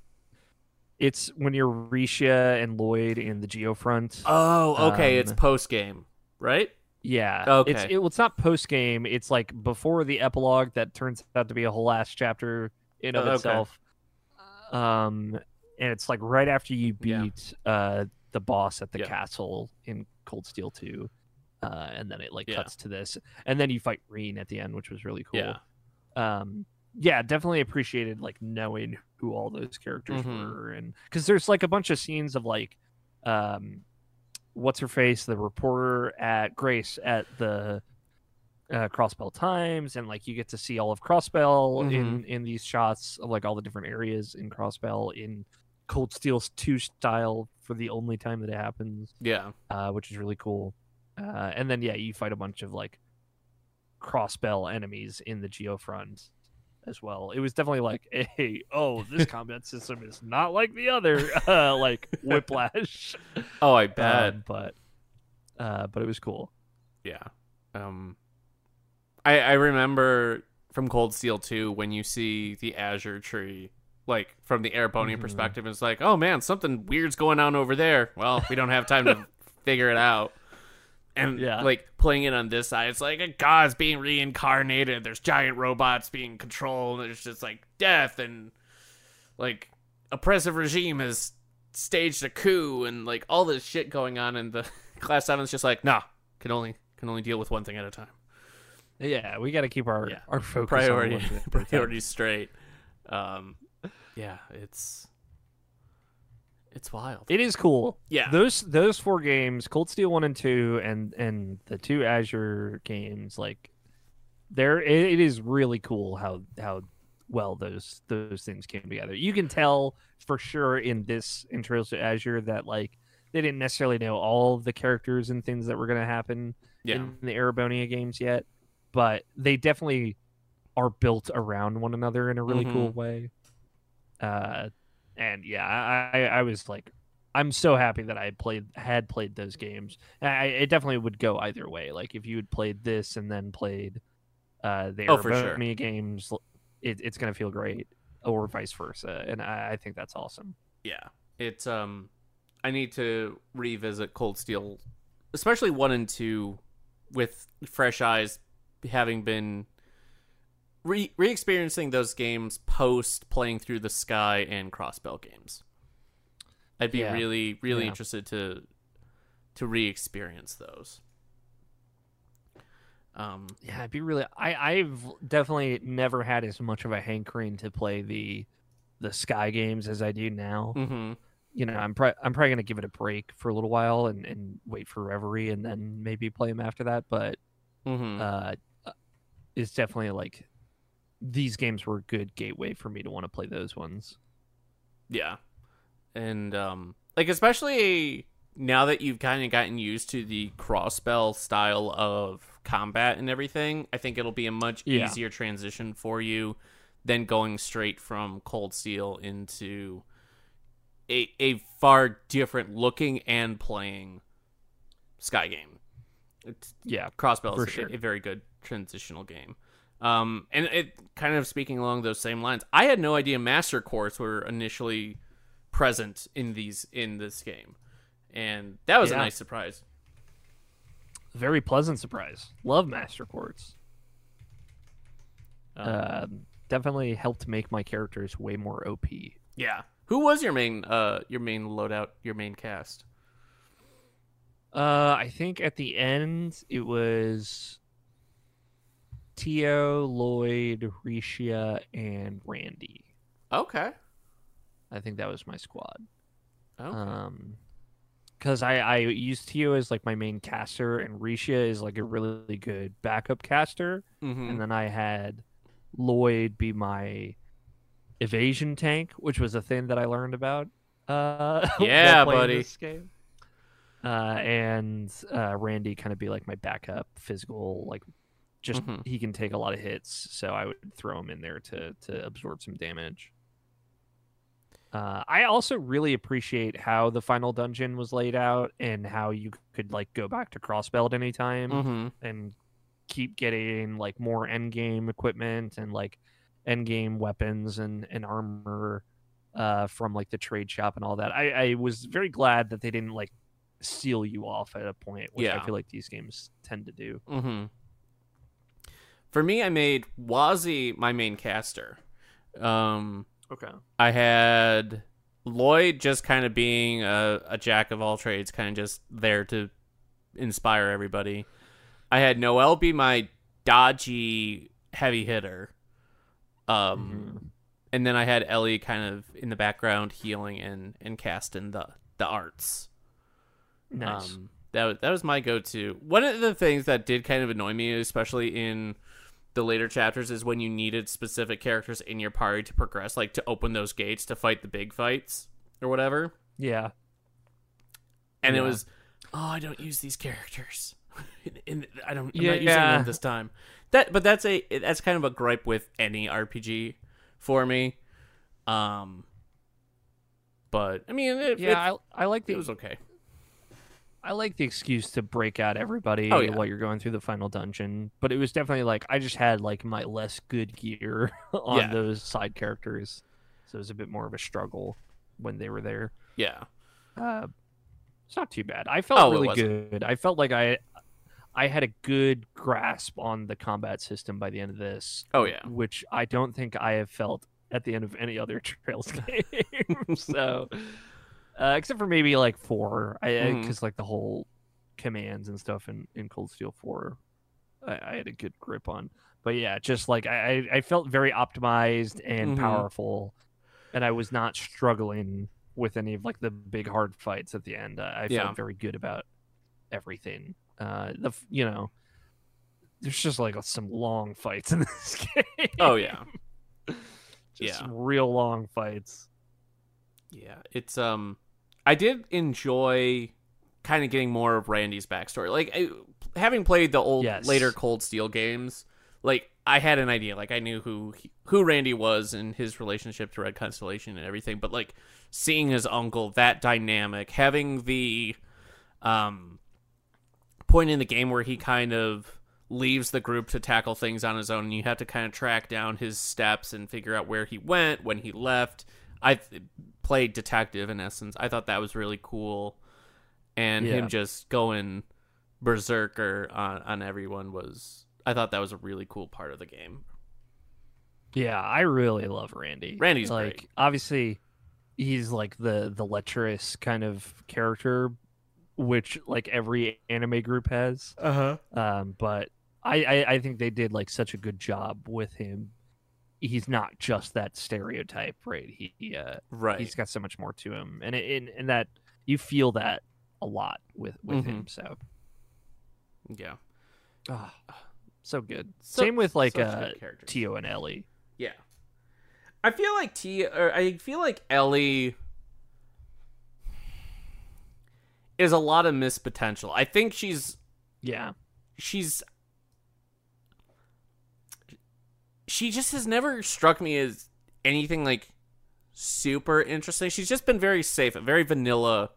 It's when you're Rixia and Lloyd in the Geofront. Oh, okay. it's Um, post game, right? Yeah. okay. It's it, well, it's not post game. It's like before the epilogue that turns out to be a whole aast chapter in of Oh, okay. itself. Um, and it's like right after you Yeah. beat uh the boss at the Yeah. castle in Cold Steel 2. Uh, and then it like Yeah. cuts to this, and then you fight Rean at the end, which was really cool. Yeah. um yeah definitely appreciated like knowing who all those characters Mhm. were and because there's like a bunch of scenes of like um what's her face the reporter at grace at the uh, crossbell times and like you get to see all of crossbell in in these shots of like all the different areas in crossbell in cold Steel 2 style for the only time that it happens Yeah. uh, which is really cool. Uh, and then yeah, you fight a bunch of like crossbell enemies in the Geofront as well. It was definitely like, hey, oh, this combat system is not like the other, uh, like Whiplash. Oh, I bet. Um, but uh, but it was cool. Yeah. Um I I remember from Cold Steel 2 when you see the Azure tree like from the Erebonian Mhm. perspective it's like, "Oh man, something weird's going on over there." Well, we don't have time to figure it out. And Yeah. like playing it on this side, it's like a god's being reincarnated. There's giant robots being controlled. There's just like death and like oppressive regime has staged a coup and like all this shit going on and the class seven's just like, nah, can only can only deal with one thing at a time. Yeah, we got to keep our Yeah. our focus Priority on one thing at a time. priorities straight. Um yeah, it's it's wild. It is cool. Yeah. Those those four games, Cold Steel one and two, and and the two Azure games, like there, it, it is really cool how how well those those things came together. You can tell for sure in this in Trails to Azure that like they didn't necessarily know all of the characters and things that were going to happen yeah. in the Erebonia games yet, but they definitely are built around one another in a really cool way. Uh, and yeah, I, I was like, I'm so happy that I had played had played those games. I, it definitely would go either way. Like if you had played this and then played uh, the Oh, sure. Erebonia games, it, it's gonna feel great, or vice versa. And I, I think that's awesome. Yeah. It's um I need to revisit Cold Steel especially 1 and 2 with fresh eyes having been re re-experiencing those games post playing through the Sky and Crossbell games. I'd be Yeah. really really Yeah. interested to to re-experience those. Um Yeah, I'd be really. I I've definitely never had as much of a hankering to play the the Sky games as I do now. mhm. You know, I'm pro- I'm probably gonna give it a break for a little while and and wait for Reverie and then maybe play them after that. But Mhm. uh, it's definitely like these games were a good gateway for me to want to play those ones. Yeah. And um like especially now that you've kind of gotten used to the crossbell style of combat and everything, I think it'll be a much Yeah. easier transition for you than going straight from Cold Steel into a a far different looking and playing Sky game. It's Yeah, Crossbell is a- sure. a, very good transitional game. Um, and it kind of speaking along those same lines, I had no idea Master Quartz were initially present in these in this game, and that was a nice surprise. very pleasant surprise. Love Master Quartz. Um, Uh, definitely helped make my characters way more OP. yeah, Who was your main uh your main loadout, your main cast? Uh, I think at the end it was Tio, Lloyd, Rixia, and Randy. Okay. I think that was my squad. Okay. Um, because I I used Tio as like my main caster, and Rixia is like a really good backup caster, mm-hmm. and then I had Lloyd be my evasion tank, which was a thing that I learned about. Uh, Yeah, buddy. This game. Uh, and uh, Randy kind of be like my backup physical, like just Mhm. he can take a lot of hits, so I would throw him in there to to absorb some damage. Uh, I also really appreciate how the final dungeon was laid out and how you could like go back to Crossbell anytime mm-hmm. and keep getting like more end game equipment and like end game weapons and, and armor uh, from like the trade shop and all that. I, I was very glad that they didn't like seal you off at a point, which Yeah. I feel like these games tend to do. Mm-hmm. For me, I made Wazy my main caster. Um, Okay. I had Lloyd just kind of being a, a jack of all trades, kind of just there to inspire everybody. I had Noel be my dodgy heavy hitter. Um, and then I had Ellie kind of in the background healing and and casting the the arts. Nice. Um, that was, that was my go-to. One of the things that did kind of annoy me, especially in the later chapters, is when you needed specific characters in your party to progress, like to open those gates to fight the big fights or whatever. yeah. And it was, oh, I don't use these characters. in, I don't. I'm Yeah, not using yeah. them this time. That, but that's a that's kind of a gripe with any RPG for me. Um, but I mean, it, Yeah, it, I, I like the it was okay. I like the excuse to break out everybody Oh, yeah. while you're going through the final dungeon, but it was definitely like I just had like my less good gear on Yeah. those side characters, so it was a bit more of a struggle when they were there. Yeah. Uh, it's not too bad. I felt Oh, really good. I felt like I I had a good grasp on the combat system by the end of this. Oh yeah. which I don't think I have felt at the end of any other Trails game. so, uh, except for maybe like four, I because like the whole commands and stuff in in Cold Steel Four, I, I had a good grip on. But yeah, just like I I felt very optimized and Mhm. powerful, and I was not struggling with any of like the big hard fights at the end. I, I Yeah. felt very good about everything. Uh, the you know. There's just like some long fights in this game. Oh yeah. Just Yeah. some real long fights. Yeah, it's um I did enjoy kind of getting more of Randy's backstory. Like I, having played the old Yes. later Cold Steel games, like I had an idea, like I knew who he, who Randy was and his relationship to Red Constellation and everything, but like seeing his uncle, that dynamic, having the um point in the game where he kind of leaves the group to tackle things on his own and you have to kind of track down his steps and figure out where he went when he left i th- played detective in essence i thought that was really cool and Yeah. him just going berserker on, on everyone was i thought that was a really cool part of the game Yeah, I really love Randy. Randy's like great. obviously he's like the the lecherous kind of character which like every anime group has. uh-huh Um but I, I I think they did like such a good job with him. He's not just that stereotype, right? He, uh right he's got so much more to him. And it, and, and that you feel that a lot with with Mm-hmm. him. So yeah Ah, so good. So- Same with like uh. Tio and Ellie. Yeah. I feel like T or I feel like Ellie is a lot of missed potential. I think she's Yeah. she's she just has never struck me as anything like super interesting. She's just been very safe, a very vanilla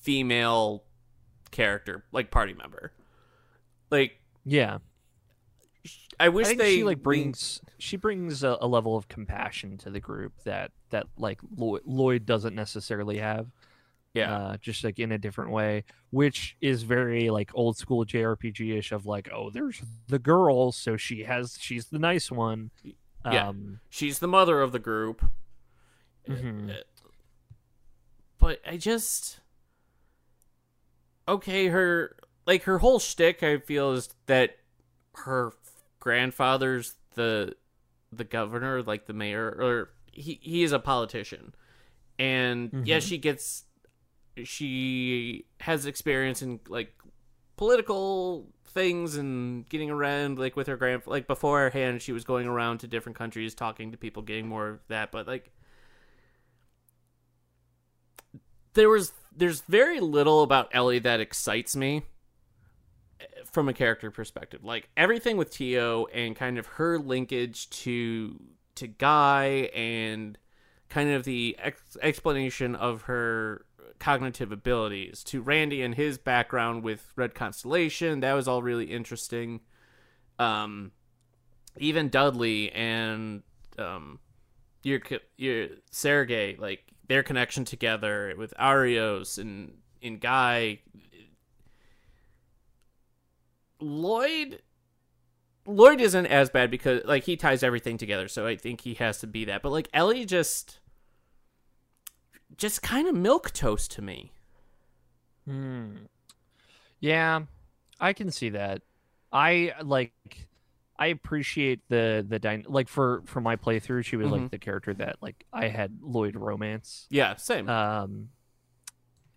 female character, like party member. Like Yeah. I wish I think they she like brings she brings a, a level of compassion to the group that that like Lloyd, Lloyd doesn't necessarily have. Yeah. Uh, just like in a different way, which is very like old school JRPG ish of like, oh, there's the girl, so she has she's the nice one. Yeah. Um, She's the mother of the group. mhm. Uh, but I just okay, her like her whole shtick I feel is that her grandfather's the the governor, like the mayor, or he he is a politician, and mm-hmm. yes, she gets she has experience in like political things and getting around like with her grand like beforehand she was going around to different countries talking to people getting more of that but like there was there's very little about Ellie that excites me from a character perspective. Like everything with Tio and kind of her linkage to to Guy and kind of the ex- explanation of her cognitive abilities to Randy and his background with Red Constellation. That was all really interesting. Um, even Dudley and um, your your Sergey, like their connection together with Arios and in Guy. Lloyd Lloyd isn't as bad because like he ties everything together, so I think he has to be that. But like Ellie just just kind of milk toast to me. Hmm. Yeah, I can see that. I like I appreciate the the dy- like for for my playthrough, she was mm-hmm. like the character that like I had Lloyd romance. Yeah, same. Um,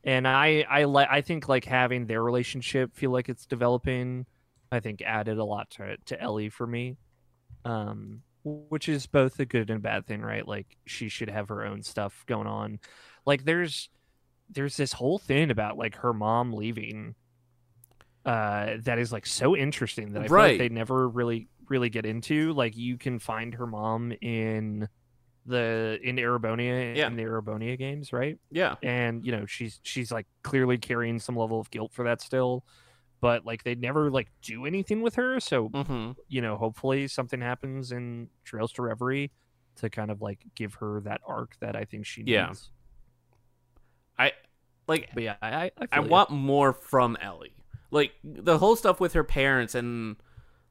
and I I like I think like having their relationship feel like it's developing. I think added a lot to to Ellie for me. Um, which is both a good and bad thing, right? Like she should have her own stuff going on. Like there's there's this whole thing about like her mom leaving uh, that is like so interesting that I feel like they never really really get into. Like you can find her mom in the in Erebonia yeah. in the Erebonia games, right? Yeah. And you know, she's she's like clearly carrying some level of guilt for that still. But like they never like do anything with her. So mm-hmm. you know, hopefully something happens in Trails to Reverie to kind of like give her that arc that I think she needs. Yeah. I like but yeah, I I, I want more from Ellie like the whole stuff with her parents and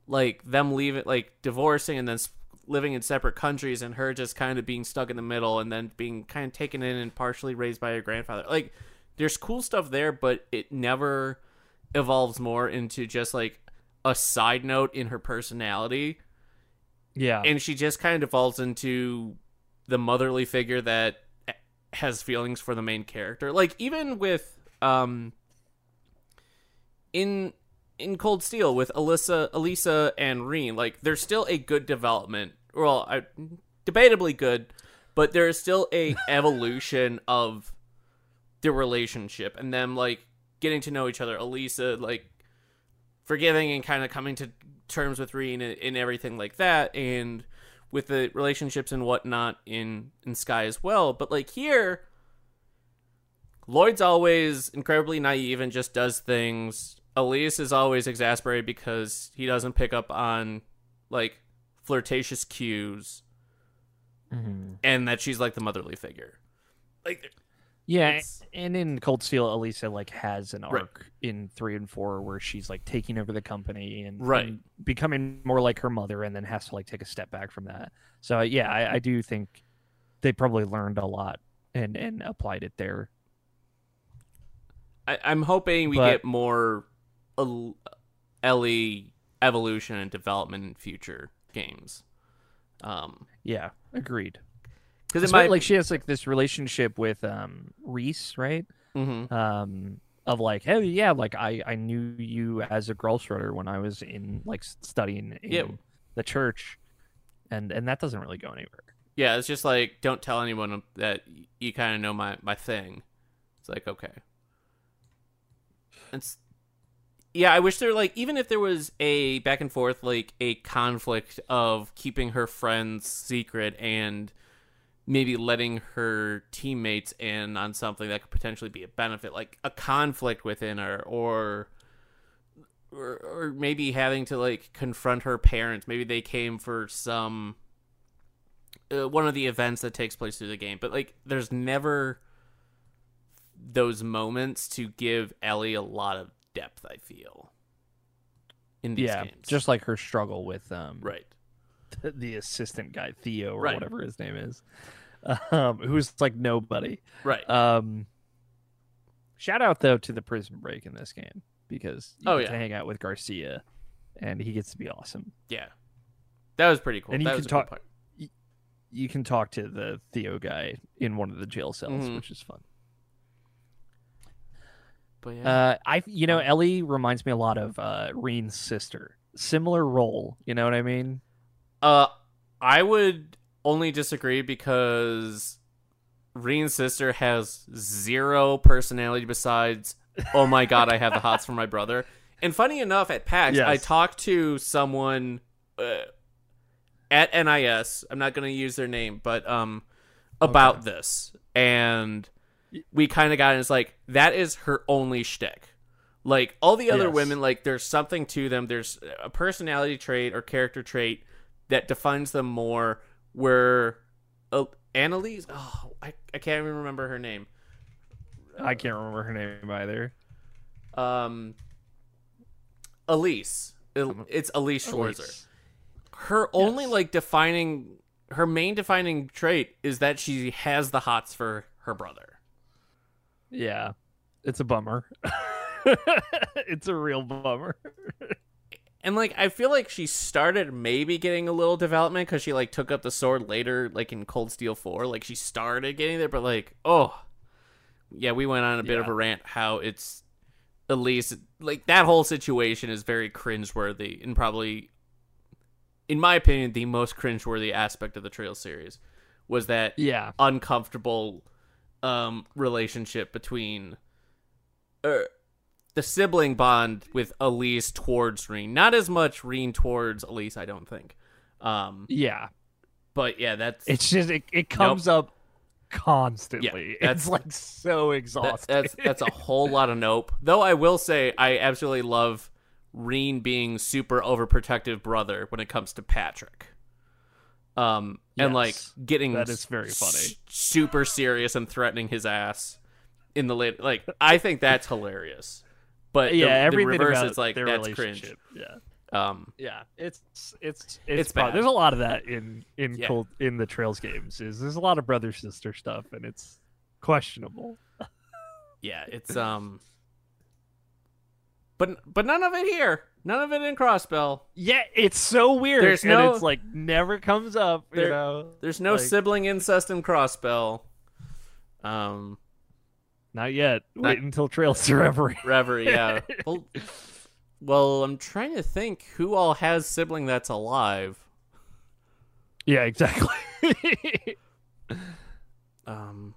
like them leaving like divorcing and then living in separate countries and her just kind of being stuck in the middle and then being kind of taken in and partially raised by her grandfather like there's cool stuff there but it never evolves more into just like a side note in her personality. Yeah. And she just kind of falls into the motherly figure that has feelings for the main character. Like even with um in in Cold Steel with Alyssa, Elisa, and Rean, like there's still a good development. Well, I, debatably good, but there is still a evolution of the relationship. And them like getting to know each other. Elisa like forgiving and kind of coming to terms with Rean and, and everything like that, and with the relationships and whatnot in in Sky as well. But like here, Lloyd's always incredibly naive and just does things Elise is always exasperated because he doesn't pick up on like flirtatious cues, mm-hmm. and that she's like the motherly figure. Like, yeah, and in Cold Steel, Elisa like has an arc right. in three and four where she's like taking over the company and, right. and becoming more like her mother, and then has to like take a step back from that. So yeah, I, I do think they probably learned a lot and and applied it there. I, am hoping we but, get more Ellie evolution and development in future games. Um, yeah, agreed. Because it might like she has like this relationship with um Ries, right? Mm-hmm. Um, of like, hey, yeah, like I I knew you as a girl shredder when I was in like studying in yeah. the church, and and that doesn't really go anywhere. Yeah, it's just like don't tell anyone that you kind of know my my thing. It's like okay. It's yeah, I wish there like even if there was a back and forth like a conflict of keeping her friends secret and maybe letting her teammates in on something that could potentially be a benefit, like a conflict within her or or, or maybe having to like confront her parents. Maybe they came for some uh, one of the events that takes place through the game, but like there's never those moments to give Ellie a lot of depth. I feel in these yeah, games, just like her struggle with um right the, assistant guy Theo or right. whatever his name is, um, who's like nobody, right? Um, Shout out though to the prison break in this game because you Oh, get yeah. to hang out with Garcia, and he gets to be awesome. Yeah, that was pretty cool. And you that can was a cool talk- part. You can talk to the Theo guy in one of the jail cells, Mhm. which is fun. But yeah, Uh, I you know Ellie reminds me a lot of uh, Rean's sister. Similar role, you know what I mean? Uh, I would only disagree because Rean's sister has zero personality besides, oh my god, I have the hots for my brother. And funny enough, at PAX, I talked to someone uh, at NIS. I'm not going to use their name, but um, about this, and we kind of got it. It's like that is her only shtick. Like all the other Yes. women, like there's something to them. There's a personality trait or character trait that defines them more. Where uh, Annalise, oh, I, I can't even remember her name. I can't remember her name either. Um, Elise. It's Elise Schwarzer. Elise. Her only Yes. like defining, her main defining trait is that she has the hots for her brother. Yeah, it's a bummer. it's a real bummer. And like I feel like she started maybe getting a little development because she like took up the sword later, like in Cold Steel Four. Like she started getting there, but like oh, yeah, we went on a bit of a rant how it's at least like that whole situation is very cringeworthy and probably, in my opinion, the most cringeworthy aspect of the Trail series was that Yeah, uncomfortable um relationship between uh, the sibling bond with Elise towards Rean. Not as much Rean towards Elise, I don't think. Um yeah. but yeah, that's It's just it, it comes up constantly. that's- it's like so that, exhausting. that's that's a whole lot of nope. Though I will say I absolutely love Rean being super overprotective brother when it comes to Patrick. Um and like getting That is very s- funny. super serious and threatening his ass in the late like I think that's hilarious. But the- yeah, the, everything reverse about is like that's cringe. Yeah, Um yeah. It's it's it's, It's bad. There's a lot of that in in Yeah. cold in the Trails games. Is there's a lot of brother sister stuff, and it's questionable. yeah, it's um but but none of it here. None of it in Crossbell. Yeah, it's so weird. There's and no- it's like never comes up. There- you know, There's no Like- sibling incest in Crossbell. Um not yet. Not- Wait until Trails to Reverie. Reverie, yeah. well, well, I'm trying to think who all has sibling that's alive. yeah, exactly. Um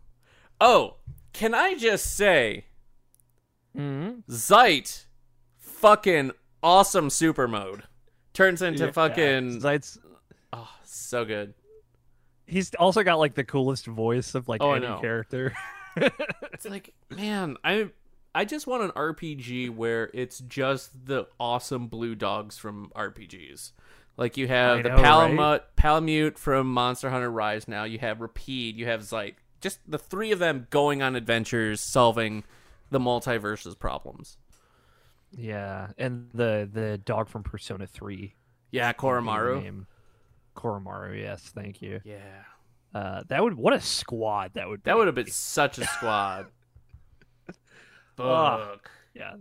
Oh, can I just say mm-hmm. Zeit fucking awesome super mode. Turns into fucking Zeit's, oh, so good. he's also got like the coolest voice of like Oh, any character. It's like, man, I I just want an RPG where it's just the awesome blue dogs from RPGs. Like you have I the know, right? Palamute, from Monster Hunter Rise. Now you have Rapide, you have Zeit. Just the three of them going on adventures, solving the multiverses problems. yeah, and the the dog from Persona Three. Yeah, Koromaru. Koromaru, yes, thank you. Yeah, Uh, that would what a squad that would. that be. would have been such a squad. Fuck. Yeah,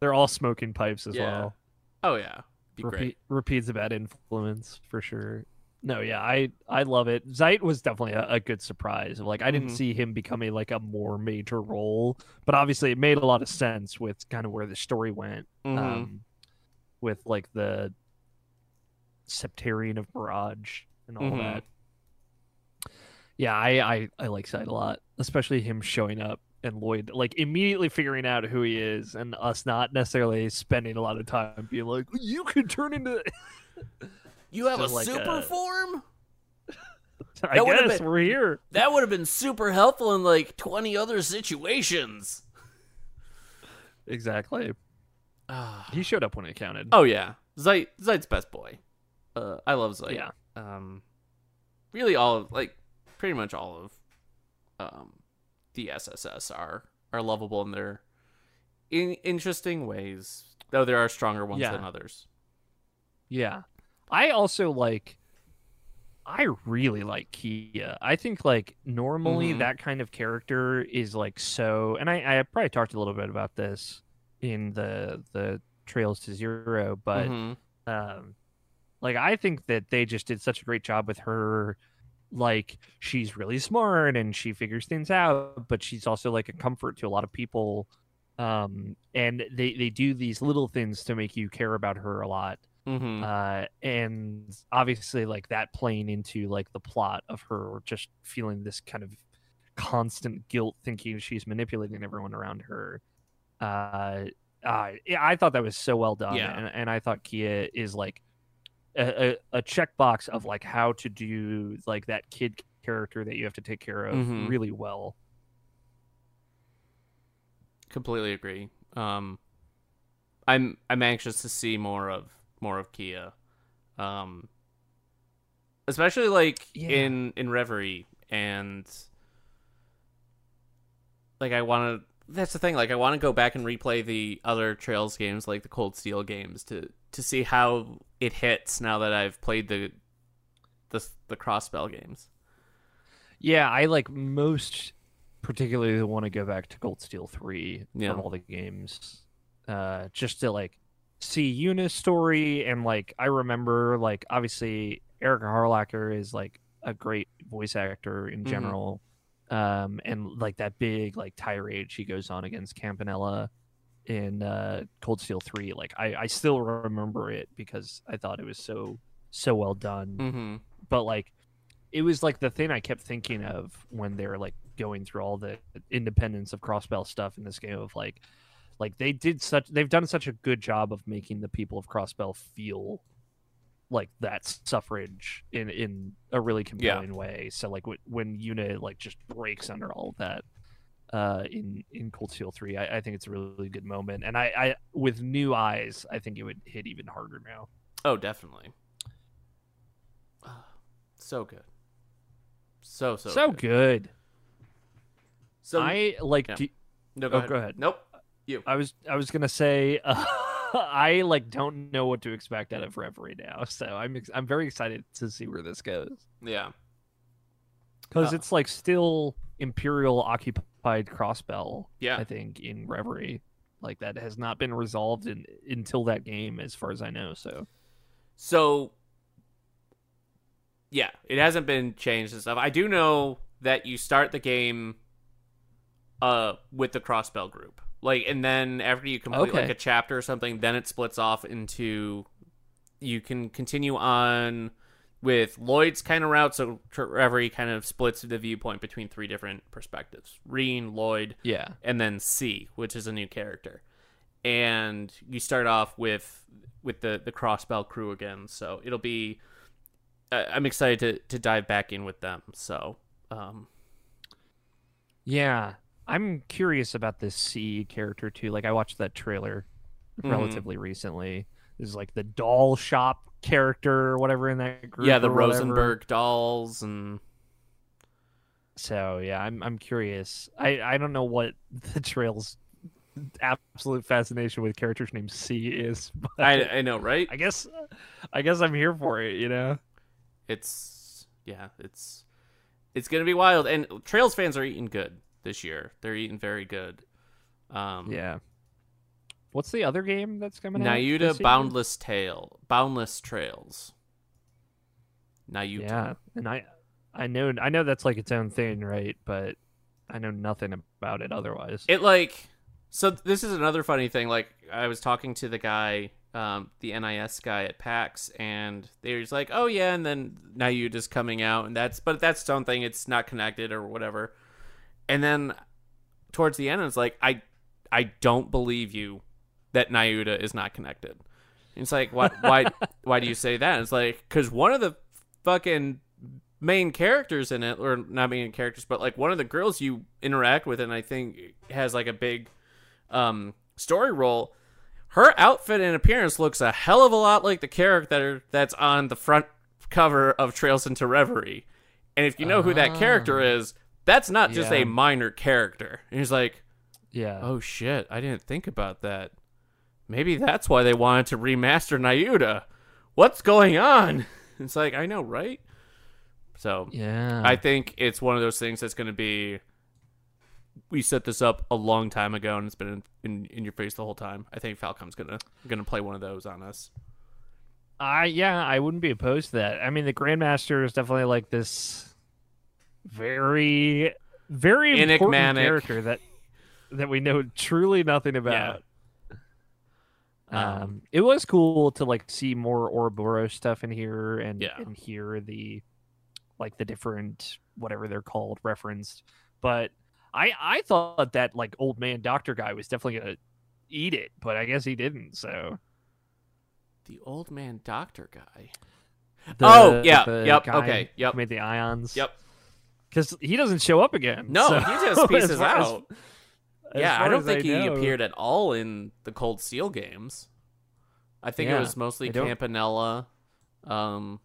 they're all smoking pipes as Yeah. well. Oh yeah, be Repeat, great. repeats a bad influence for sure. No, yeah, I I love it. Zeit was definitely a, a good surprise. Like I didn't Mhm. see him becoming like a more major role, but obviously it made a lot of sense with kind of where the story went. Mhm. Um, with like the Sept-Terrion of Mirage and all Mhm. that. Yeah, I, I I like Zeit a lot, especially him showing up and Lloyd like immediately figuring out who he is, and us not necessarily spending a lot of time being like, you could turn into. you have so a like, super uh, form. I That guess been- we're here. That would have been super helpful in like 20 other situations. Exactly. Ah. He showed up when it counted. oh yeah, Zeit Zeit's best boy. Uh, I love Zeit. yeah. Um, really all of like pretty much all of um the SSS are are lovable in their in interesting ways. Though there are stronger ones Yeah. than others. Yeah. I also like I really like Kia. I think like normally Mhm. that kind of character is like so, and I I probably talked a little bit about this in the the Trails to Zero, but Mhm. um, like I think that they just did such a great job with her. Like she's really smart and she figures things out, but she's also like a comfort to a lot of people. Um, and they they do these little things to make you care about her a lot Mhm. uh, and obviously like that playing into like the plot of her just feeling this kind of constant guilt thinking she's manipulating everyone around her uh, uh i thought that was so well done Yeah. and, and i thought kia is like a, a, a checkbox of like how to do like that kid character that you have to take care of Mhm. really well completely agree. Um, I'm I'm anxious to see more of more of Kia, um, especially like Yeah. in in Reverie and like I want to. That's the thing. Like I want to go back and replay the other Trails games, like the Cold Steel games, to to see how it hits now that I've played the the the Crossbell games. Yeah, I like most particularly want to go back to Cold Steel 3 Yeah. from all the games. Uh just to like see Yuna's story and like I remember like obviously Erica Harlacher is like a great voice actor in Mhm. general. Um and like that big like tirade she goes on against Campanella in uh Cold Steel 3 like I I still remember it because I thought it was so so well done Mm-hmm. but like it was like the thing I kept thinking of when they're like going through all the independence of Crossbell stuff in this game of like like they did such they've done such a good job of making the people of Crossbell feel like that suffrage in in a really compelling way. So like when, when Una like just breaks under all of that uh in in Cold Steel 3 I, I think it's a really good moment and I I with new eyes I think it would hit even harder now. Oh, definitely. So good. So so So, good. good. So I like yeah. do, no, go, oh, ahead. go ahead. Nope. You. I was I was gonna say uh, I like don't know what to expect out of Reverie now, so I'm ex- I'm very excited to see where this goes Yeah. because Uh, it's like still Imperial occupied Crossbell. Yeah. I think in Reverie, like that has not been resolved in, until that game, as far as I know. So So yeah, it hasn't been changed and stuff. I do know that you start the game uh with the crossbell group. Like and then after you complete Okay. like a chapter or something, then it splits off into you can continue on with Lloyd's kind of route, so Reverie kind of splits the viewpoint between three different perspectives. Rean, Lloyd, yeah, and then C, which is a new character. And you start off with with the the Crossbell crew again, so it'll be. Uh, I'm excited to to dive back in with them. So, um, yeah. I'm curious about this C character too. Like I watched that trailer Mhm. relatively recently. This is like the doll shop character or whatever in that group. yeah, the. Rosenberg dolls and So yeah, I'm I'm curious. I I don't know what the trail's absolute fascination with characters named C is, but I I know, right? I guess I guess I'm here for it. You know. It's yeah, it's it's gonna be wild. And Trails fans are eating good this year. They're eating very good. Um, Yeah. What's the other game that's coming out? Nayuta this year? Boundless Tail, Boundless Trails. Nayuta. Yeah, and I I know I know that's like its own thing, right? But I know nothing about it otherwise. It like so this is another funny thing. Like I was talking to the guy, um, the NIS guy at PAX, and they was like, "Oh yeah," and then Nayuta's coming out, and that's but that's its own thing. It's not connected or whatever. And then towards the end, it's like, I I don't believe you that Nayuta is not connected. And it's like, why why why do you say that? And it's like because one of the fucking main characters in it, or not main characters, but like one of the girls you interact with, and I think has like a big um, story role. Her outfit and appearance looks a hell of a lot like the character that's on the front cover of Trails into Reverie. And if you know who that character Ah. is, that's not just Yeah. a minor character. And he's like, yeah. oh shit, I didn't think about that. Maybe that's why they wanted to remaster Nayuta. What's going on? It's like, I know, right? So Yeah. I think it's one of those things that's going to be. We set this up a long time ago, and it's been in, in, in your face the whole time. I think Falcom's gonna gonna play one of those on us. I yeah, I wouldn't be opposed to that. I mean, the Grandmaster is definitely like this very, very important Enigmatic. character that that we know truly nothing about. Um, Um, it was cool to like see more Ouroboros stuff in here and Yeah. and hear the like the different whatever they're called referenced. But I I thought that like old man doctor guy was definitely gonna eat it, but I guess he didn't. So The old man doctor guy. The- Oh, yeah, yep, okay, yep. Made the Aions. Yep. Because he doesn't show up again. No, so- he just pieces out. as yeah, I don't think he know. appeared at all in the Cold Steel games. I think it was mostly Campanella, um,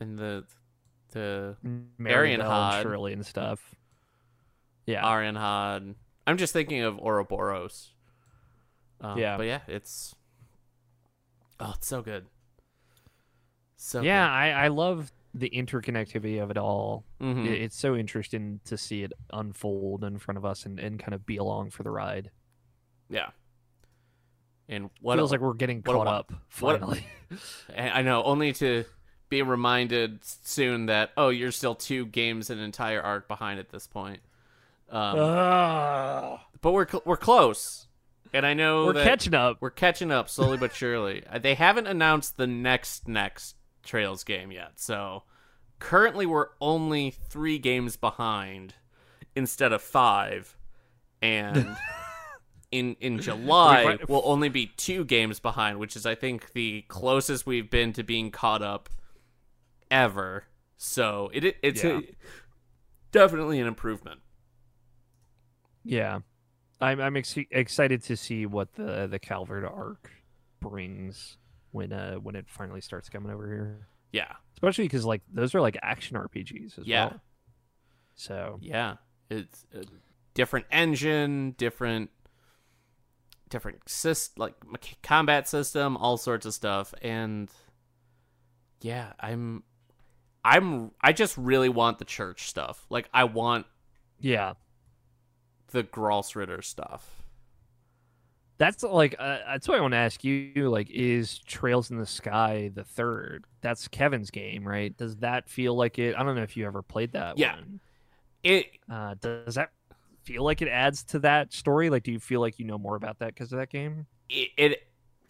and the the Marion Arianrhod. Shirley and stuff. Yeah, Arianrhod. I'm just thinking of Ouroboros. Um, Yeah. but yeah, it's oh, it's so good. So yeah, I, I love the interconnectivity of it all. good. Mhm. It- It's so interesting to see it unfold in front of us and, and kind of be along for the ride. yeah. And what Feels a- like we're getting what a caught wa- up what finally. I know, only to be reminded soon that oh, you're still two games and an entire arc behind at this point. Um, Ah, but we're cl- we're close, and I know we're that catching up. we're catching up slowly but surely. Uh, They haven't announced the next next Trails game yet, so currently we're only three games behind instead of five, and in in July we'll only be two games behind, which is I think the closest we've been to being caught up ever. So it, it it's Yeah. a, definitely an improvement. Yeah, I'm I'm ex- excited to see what the the Calvard arc brings when uh when it finally starts coming over here. Yeah, Especially because like those are like action RPGs as Yeah. well. So yeah. It's a different engine, different different sys- like combat system, all sorts of stuff, and yeah, I'm I'm I just really want the church stuff. Like I want yeah, the Gralsritter stuff. That's like uh, that's what I want to ask you. Like, is Trails in the Sky the third? That's Kevin's game, right? Does that feel like it? I don't know if you ever played that. Yeah. one. It Uh, does that feel like it adds to that story? Like, do you feel like you know more about that because of that game? it it,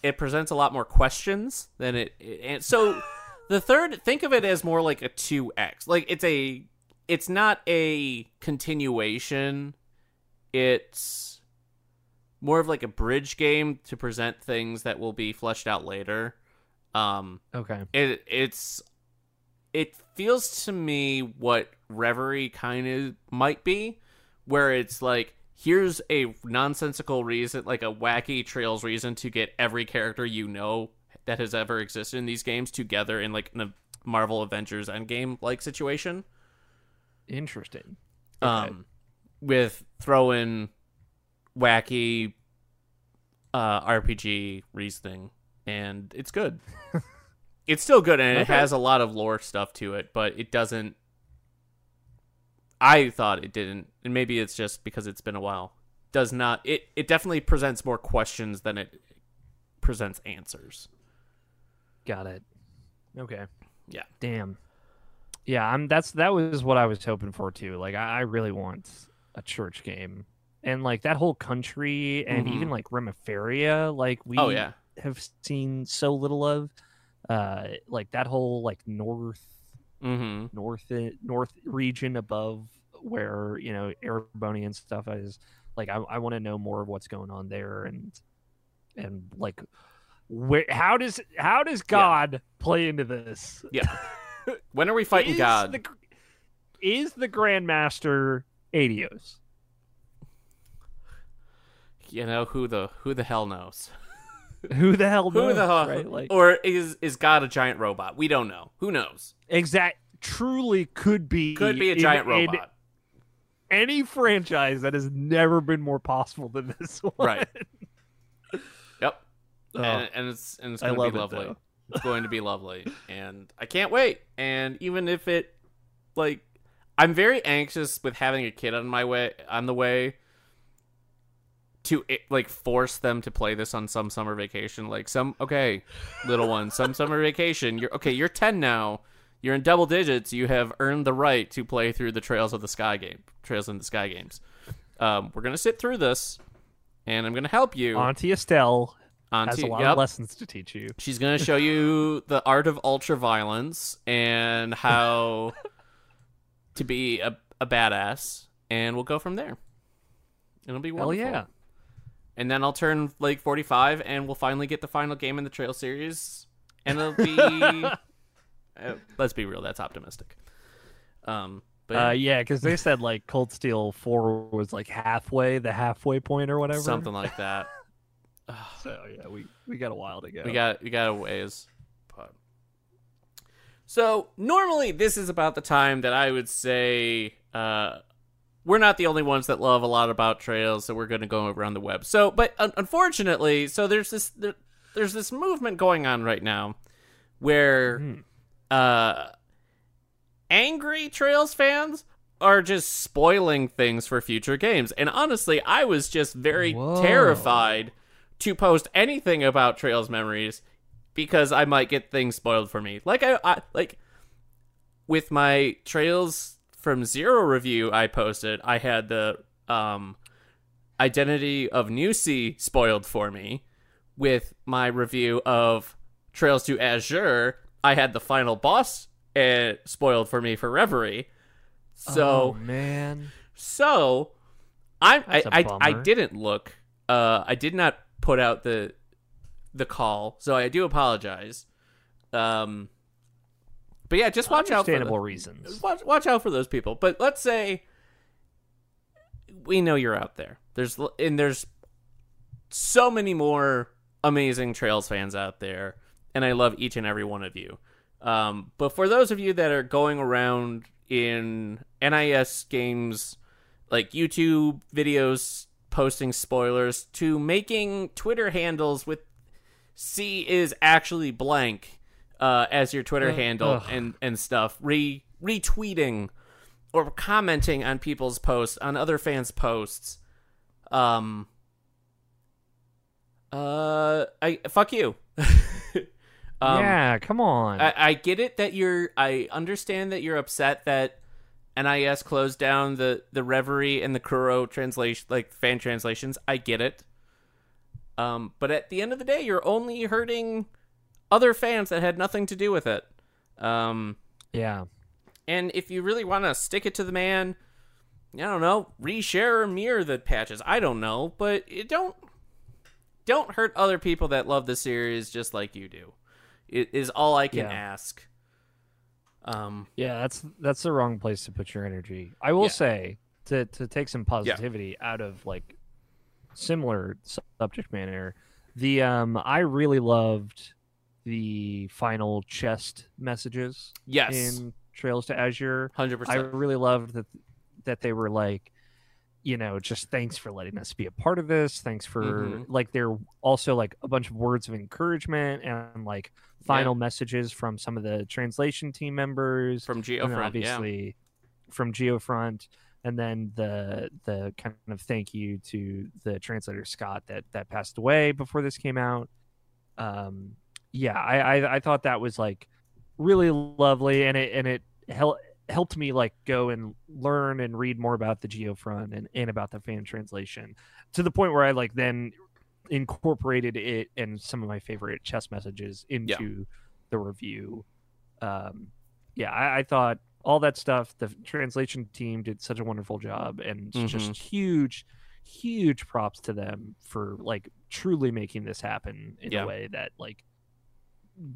it presents a lot more questions than it, it and so the third think of it as more like a 2x like it's a it's not a continuation it's more of like a bridge game to present things that will be fleshed out later um Okay. it it's it feels to me what reverie kind of might be where it's like here's a nonsensical reason like a wacky trails reason to get every character you know that has ever existed in these games together in like a marvel avengers endgame like situation Interesting. Okay. um with throwing wacky uh rpg reasoning and it's good it's still good and it has a lot of lore stuff to it but it doesn't i thought it didn't and maybe it's just because it's been a while does not it it definitely presents more questions than it presents answers Got it. Okay. Yeah. Damn. Yeah, I'm. That's that was what I was hoping for too. Like, I, I really want a church game, and like that whole country, and Mhm. even like Remiferia, like we oh yeah have seen so little of. Uh, like that whole like north mm-hmm north north region above where you know Erebonia and stuff is. Like, I I want to know more of what's going on there, and and like. Where, how does how does God play into this? yeah when are we fighting Is god the is the Grandmaster Aidios? You know who the who the hell knows Who the hell knows? Who the hell? Right? Like or is is God a giant robot? We don't know. Who knows? exact truly could be Could be a in- giant robot. any franchise that has never been more possible than this one. Right. Yep. Oh, and, and it's and it's gonna love be it, lovely. though. It's going to be lovely, and I can't wait. And even if it, like, I'm very anxious with having a kid on my way on the way to like force them to play this on some summer vacation. Like some okay, little one, some summer vacation. You're okay. You're ten now. You're in double digits. You have earned the right to play through the Trails of the Sky game, Trails in the Sky games. Um, we're gonna sit through this, and I'm gonna help you. Auntie Estelle Auntie, has a lot yep. of lessons to teach you. She's gonna show you the art of ultra violence and how to be a, a badass, and we'll go from there. It'll be Hell yeah. And then I'll turn like 45, and we'll finally get the final game in the Trail series, and it'll be. uh, let's be real, that's optimistic. Um, but Uh, yeah, because they said like Cold Steel Four was like halfway, the halfway point or whatever. something like that. So yeah, we we got a while to go. We got we got a ways. But so normally this is about the time that I would say uh, we're not the only ones that love a lot about trails, so we're going to go around the web. So, but un- unfortunately, so there's this there, there's this movement going on right now where Hmm. uh, angry trails fans are just spoiling things for future games. And honestly, I was just very Whoa. terrified to post anything about Trails memories because I might get things spoiled for me. Like I, I like with my Trails from Zero review I posted, I had the um identity of New Sea spoiled for me. With my review of Trails to Azure, I had the final boss uh, spoiled for me for Reverie. So oh, man, so I I, I, I didn't look. Uh, I did not put out the the call, so I do apologize. Um, but yeah, just watch out for understandable reasons. watch watch out for those people. But let's say we know you're out there. There's and there's so many more amazing Trails fans out there, and I love each and every one of you. Um, but for those of you that are going around in NIS games, like YouTube videos posting spoilers, to making Twitter handles with C is actually blank uh, as your Twitter Uh, handle ugh. and and stuff, re retweeting or commenting on people's posts on other fans' posts. Um. Uh, I fuck you. um, yeah, come on. I, I get it that you're. I understand that you're upset that NIS closed down the the Reverie and the Kuro translation, like fan translations. I get it. Um, but at the end of the day, you're only hurting other fans that had nothing to do with it. Um, yeah, and if you really want to stick it to the man, I don't know, reshare or mirror the patches. I don't know, but it don't don't hurt other people that love the series just like you do. It is all I can Yeah. ask. Um, yeah. That's that's the wrong place to put your energy. I will Yeah. say to to take some positivity out of like similar subject matter. The um, I really loved the final chest messages yes, in Trails to Azure. 100%. I really loved that that they were like, you know, just thanks for letting us be a part of this. Thanks for Mhm. like they're also like a bunch of words of encouragement and like final messages from some of the translation team members From Geofront, yeah. obviously from Geofront and then the the kind of thank you to the translator Scott that that passed away before this came out. Um, yeah, I, I I thought that was like really lovely, and it and it hel- helped me like go and learn and read more about the Geofront and and about the fan translation to the point where I like then incorporated it and some of my favorite chess messages into the review. Um, yeah, I, I thought all that stuff. The translation team did such a wonderful job, and Mhm. just huge, huge props to them for like truly making this happen in Yeah. a way that like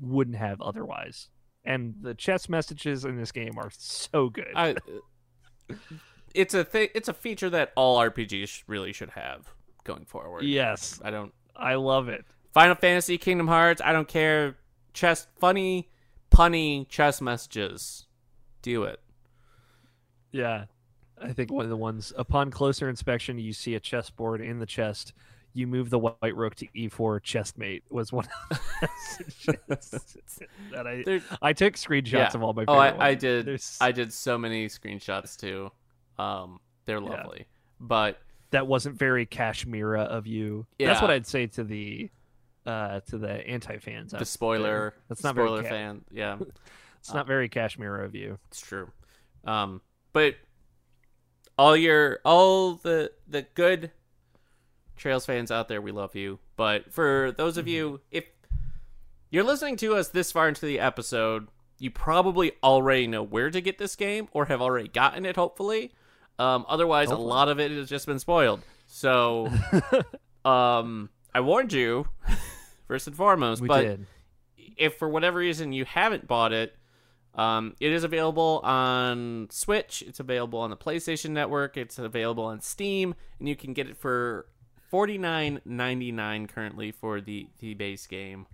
wouldn't have otherwise. And the chess messages in this game are so good. I, it's a thi- it's a feature that all RPGs really should have going forward. yes, I don't I love it. Final Fantasy, Kingdom Hearts, I don't care. Chess, funny, punny chess messages. Do it. Yeah. I think one of the ones upon closer inspection you see a chessboard in the chest. You move the white rook to e4 chestmate was one of the that I There- I took screenshots Yeah. of all my Oh, I, I did. There's- I did so many screenshots too. Um, they're Yeah. lovely, but that wasn't very Kashmira of you. That's what I'd say to the uh to the anti fans. the spoiler, That's not very spoiler ca- fan. Yeah, It's not very Kashmira of you. it's true. Um, but all your all the the good Trails fans out there, we love you. But for those of you, if you're listening to us this far into the episode, you probably already know where to get this game or have already gotten it. Hopefully, um, otherwise, Hopefully. a lot of it has just been spoiled. So, um, I warned you first and foremost. We but did. if for whatever reason you haven't bought it, um, it is available on Switch. It's available on the PlayStation Network. It's available on Steam, and you can get it for forty nine ninety nine currently for the the base game.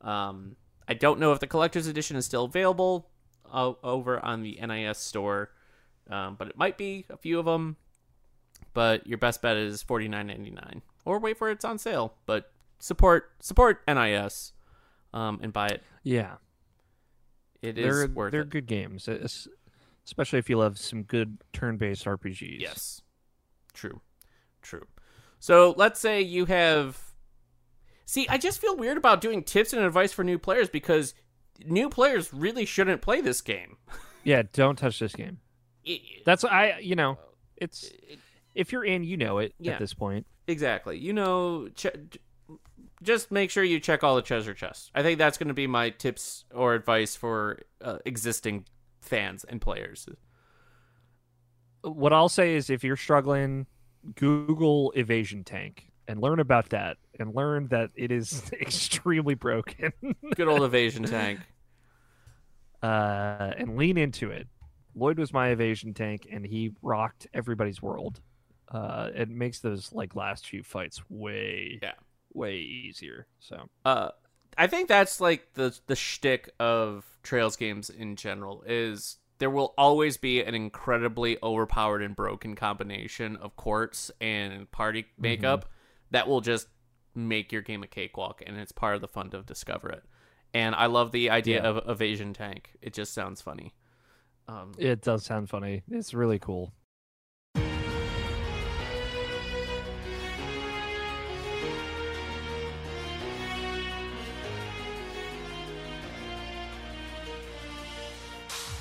Um, I don't know if the collector's edition is still available uh, over on the NIS store, um, but it might be a few of them. But your best bet is forty nine ninety nine, or wait for it's on sale. But support support NIS um, and buy it. Yeah. It is they're worth they're it. good games, es- especially if you love some good turn-based RPGs. Yes, true, true. So let's say you have. See, I just feel weird about doing tips and advice for new players because new players really shouldn't play this game. Yeah, don't touch this game. That's I you know, it's if you're in, you know it Yeah. at this point. Exactly. You know, ch- just make sure you check all the treasure chests. I think that's going to be my tips or advice for uh, existing fans and players. What I'll say is if you're struggling, Google evasion tank and learn about that and learn that it is extremely broken. Good old evasion tank. uh, and lean into it. Lloyd was my evasion tank, and he rocked everybody's world. Uh, it makes those like last few fights way, Yeah. way easier. So uh I think that's like the the shtick of Trails games in general is there will always be an incredibly overpowered and broken combination of quartz and party makeup that will just make your game a cakewalk and it's part of the fun to discover it. And I love the idea Yeah. of evasion tank. It just sounds funny. Um it does sound funny. It's really cool.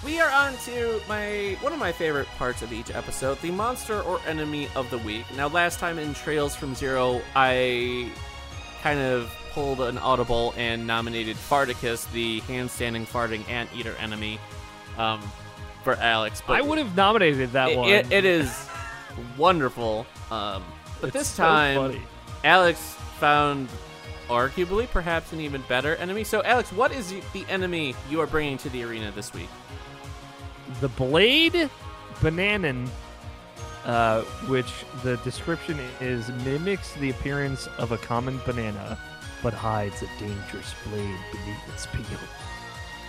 We are on to my one of my favorite parts of each episode, the monster or enemy of the week. Now, last time in Trails from Zero, I kind of pulled an audible and nominated Farticus, the handstanding farting anteater enemy, um, for Alex. But I would have nominated that it, one. it- it is wonderful. Um, but It's this so time, funny. Alex found arguably perhaps an even better enemy. So, Alex, what is the enemy you are bringing to the arena this week? The blade bananan uh, which the description is mimics the appearance of a common banana but hides a dangerous blade beneath its peel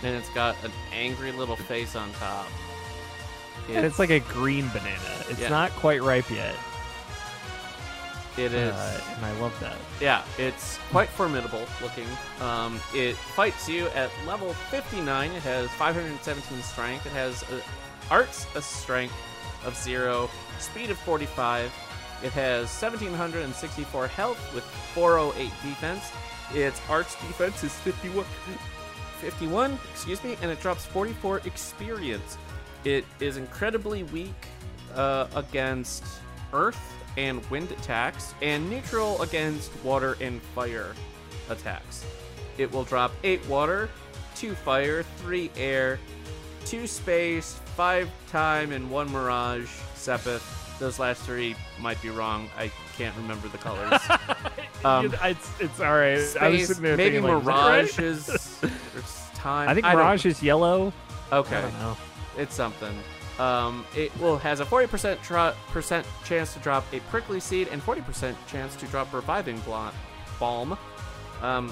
and it's got an angry little face on top. and it's like a green banana it's Yeah. not quite ripe yet it is, uh, and i love that yeah, it's quite formidable looking. Um, it fights you at level 59. It has 517 strength. It has a, arts a strength of zero, speed of 45. It has 1764 health with 408 defense. Its arts defense is 51. 51, excuse me, and it drops 44 experience. It is incredibly weak uh, against earth and wind attacks, and neutral against water and fire attacks. It will drop 8 water, 2 fire, 3 air, 2 space, 5 time, and 1 mirage. Sepith. Those last three might be wrong. I can't remember the colors. Um, it's, it's all right i was Space, sitting there maybe thinking, like, Mirage is that is right? or s- time. i think don't- mirage is yellow Okay, i don't know it's something. Um, it will has a 40% tro- percent chance to drop a prickly seed and 40% chance to drop reviving blo- balm. Um,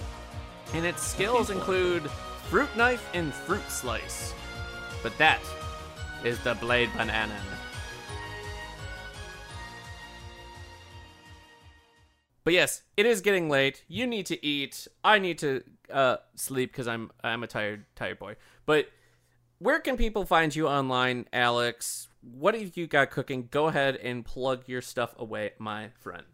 and its skills include fruit knife and fruit slice. But that is the blade banana. but yes, it is getting late. You need to eat. I need to uh, sleep because I'm I'm a tired tired boy. But where can people find you online, Alex? What have you got cooking? Go ahead and plug your stuff away, my friend.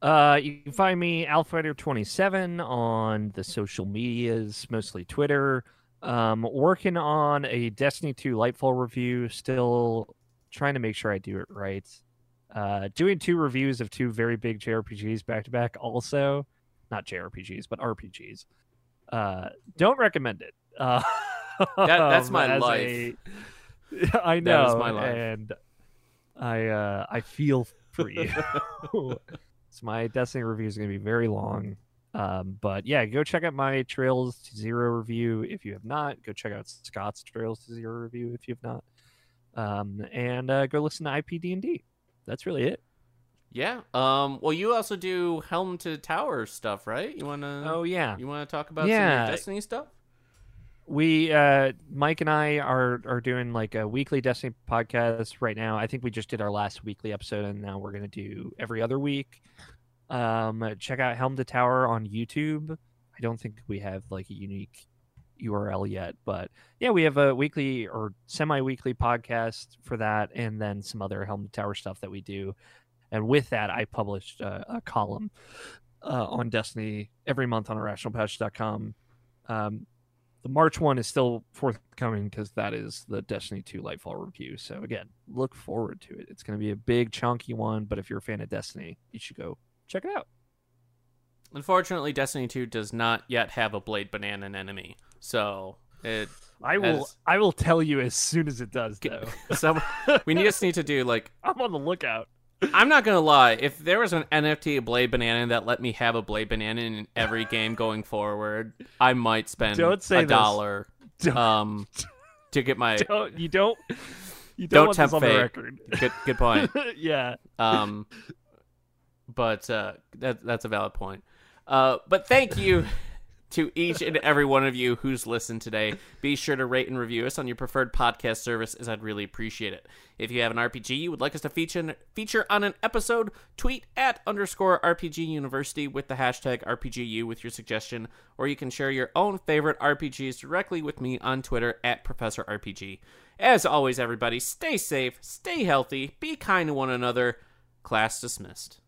Uh, you can find me Alfighter27 on the social medias, mostly Twitter. Um, working on a Destiny 2 Lightfall review, still trying to make sure I do it right. Uh, doing two reviews of two very big JRPGs back to back, also not JRPGs but RPGs. Uh, don't recommend it. Uh, that, that's my life. A, I know, that is my life. and I uh, I feel for you. so my Destiny review is going to be very long. Um, but yeah, go check out my Trails to Zero review if you have not. Go check out Scott's Trails to Zero review if you have not. Um, and uh, go listen to IPD&D that's really it. Yeah. Um. Well, you also do Helm to Tower stuff, right? You wanna? Oh yeah. You wanna talk about yeah. some Destiny stuff? We, uh, Mike and I are are doing like a weekly Destiny podcast right now. I think we just did our last weekly episode, and now we're gonna do every other week. Um, check out Helm to Tower on YouTube. I don't think we have like a unique URL yet, but yeah, we have a weekly or semi-weekly podcast for that, and then some other Helm the Tower stuff that we do. And with that, I published a, a column uh, on Destiny every month on irrationalpatch.com. Um, the March one is still forthcoming because that is the Destiny 2 Lightfall review. So again, look forward to it. It's going to be a big, chunky one, but if you're a fan of Destiny, you should go check it out. Unfortunately, Destiny 2 does not yet have a blade banana enemy. So it. I will. Has, I will tell you as soon as it does. Though. so we just need to do like. I'm on the lookout. I'm not gonna lie. If there was an NFT Blade Banana that let me have a Blade Banana in every game going forward, I might spend don't say a this. dollar um to get my. Don't, you don't. You don't, don't tempt fate. Good, good point. yeah. Um. But uh, that that's a valid point. Uh, but thank you to each and every one of you who's listened today. Be sure to rate and review us on your preferred podcast service, as I'd really appreciate it. If you have an RPG you would like us to feature feature on an episode, tweet at underscore RPG University with the hashtag RPGU with your suggestion, or you can share your own favorite RPGs directly with me on Twitter at Professor RPG. As always, everybody, stay safe, stay healthy, be kind to one another. Class dismissed.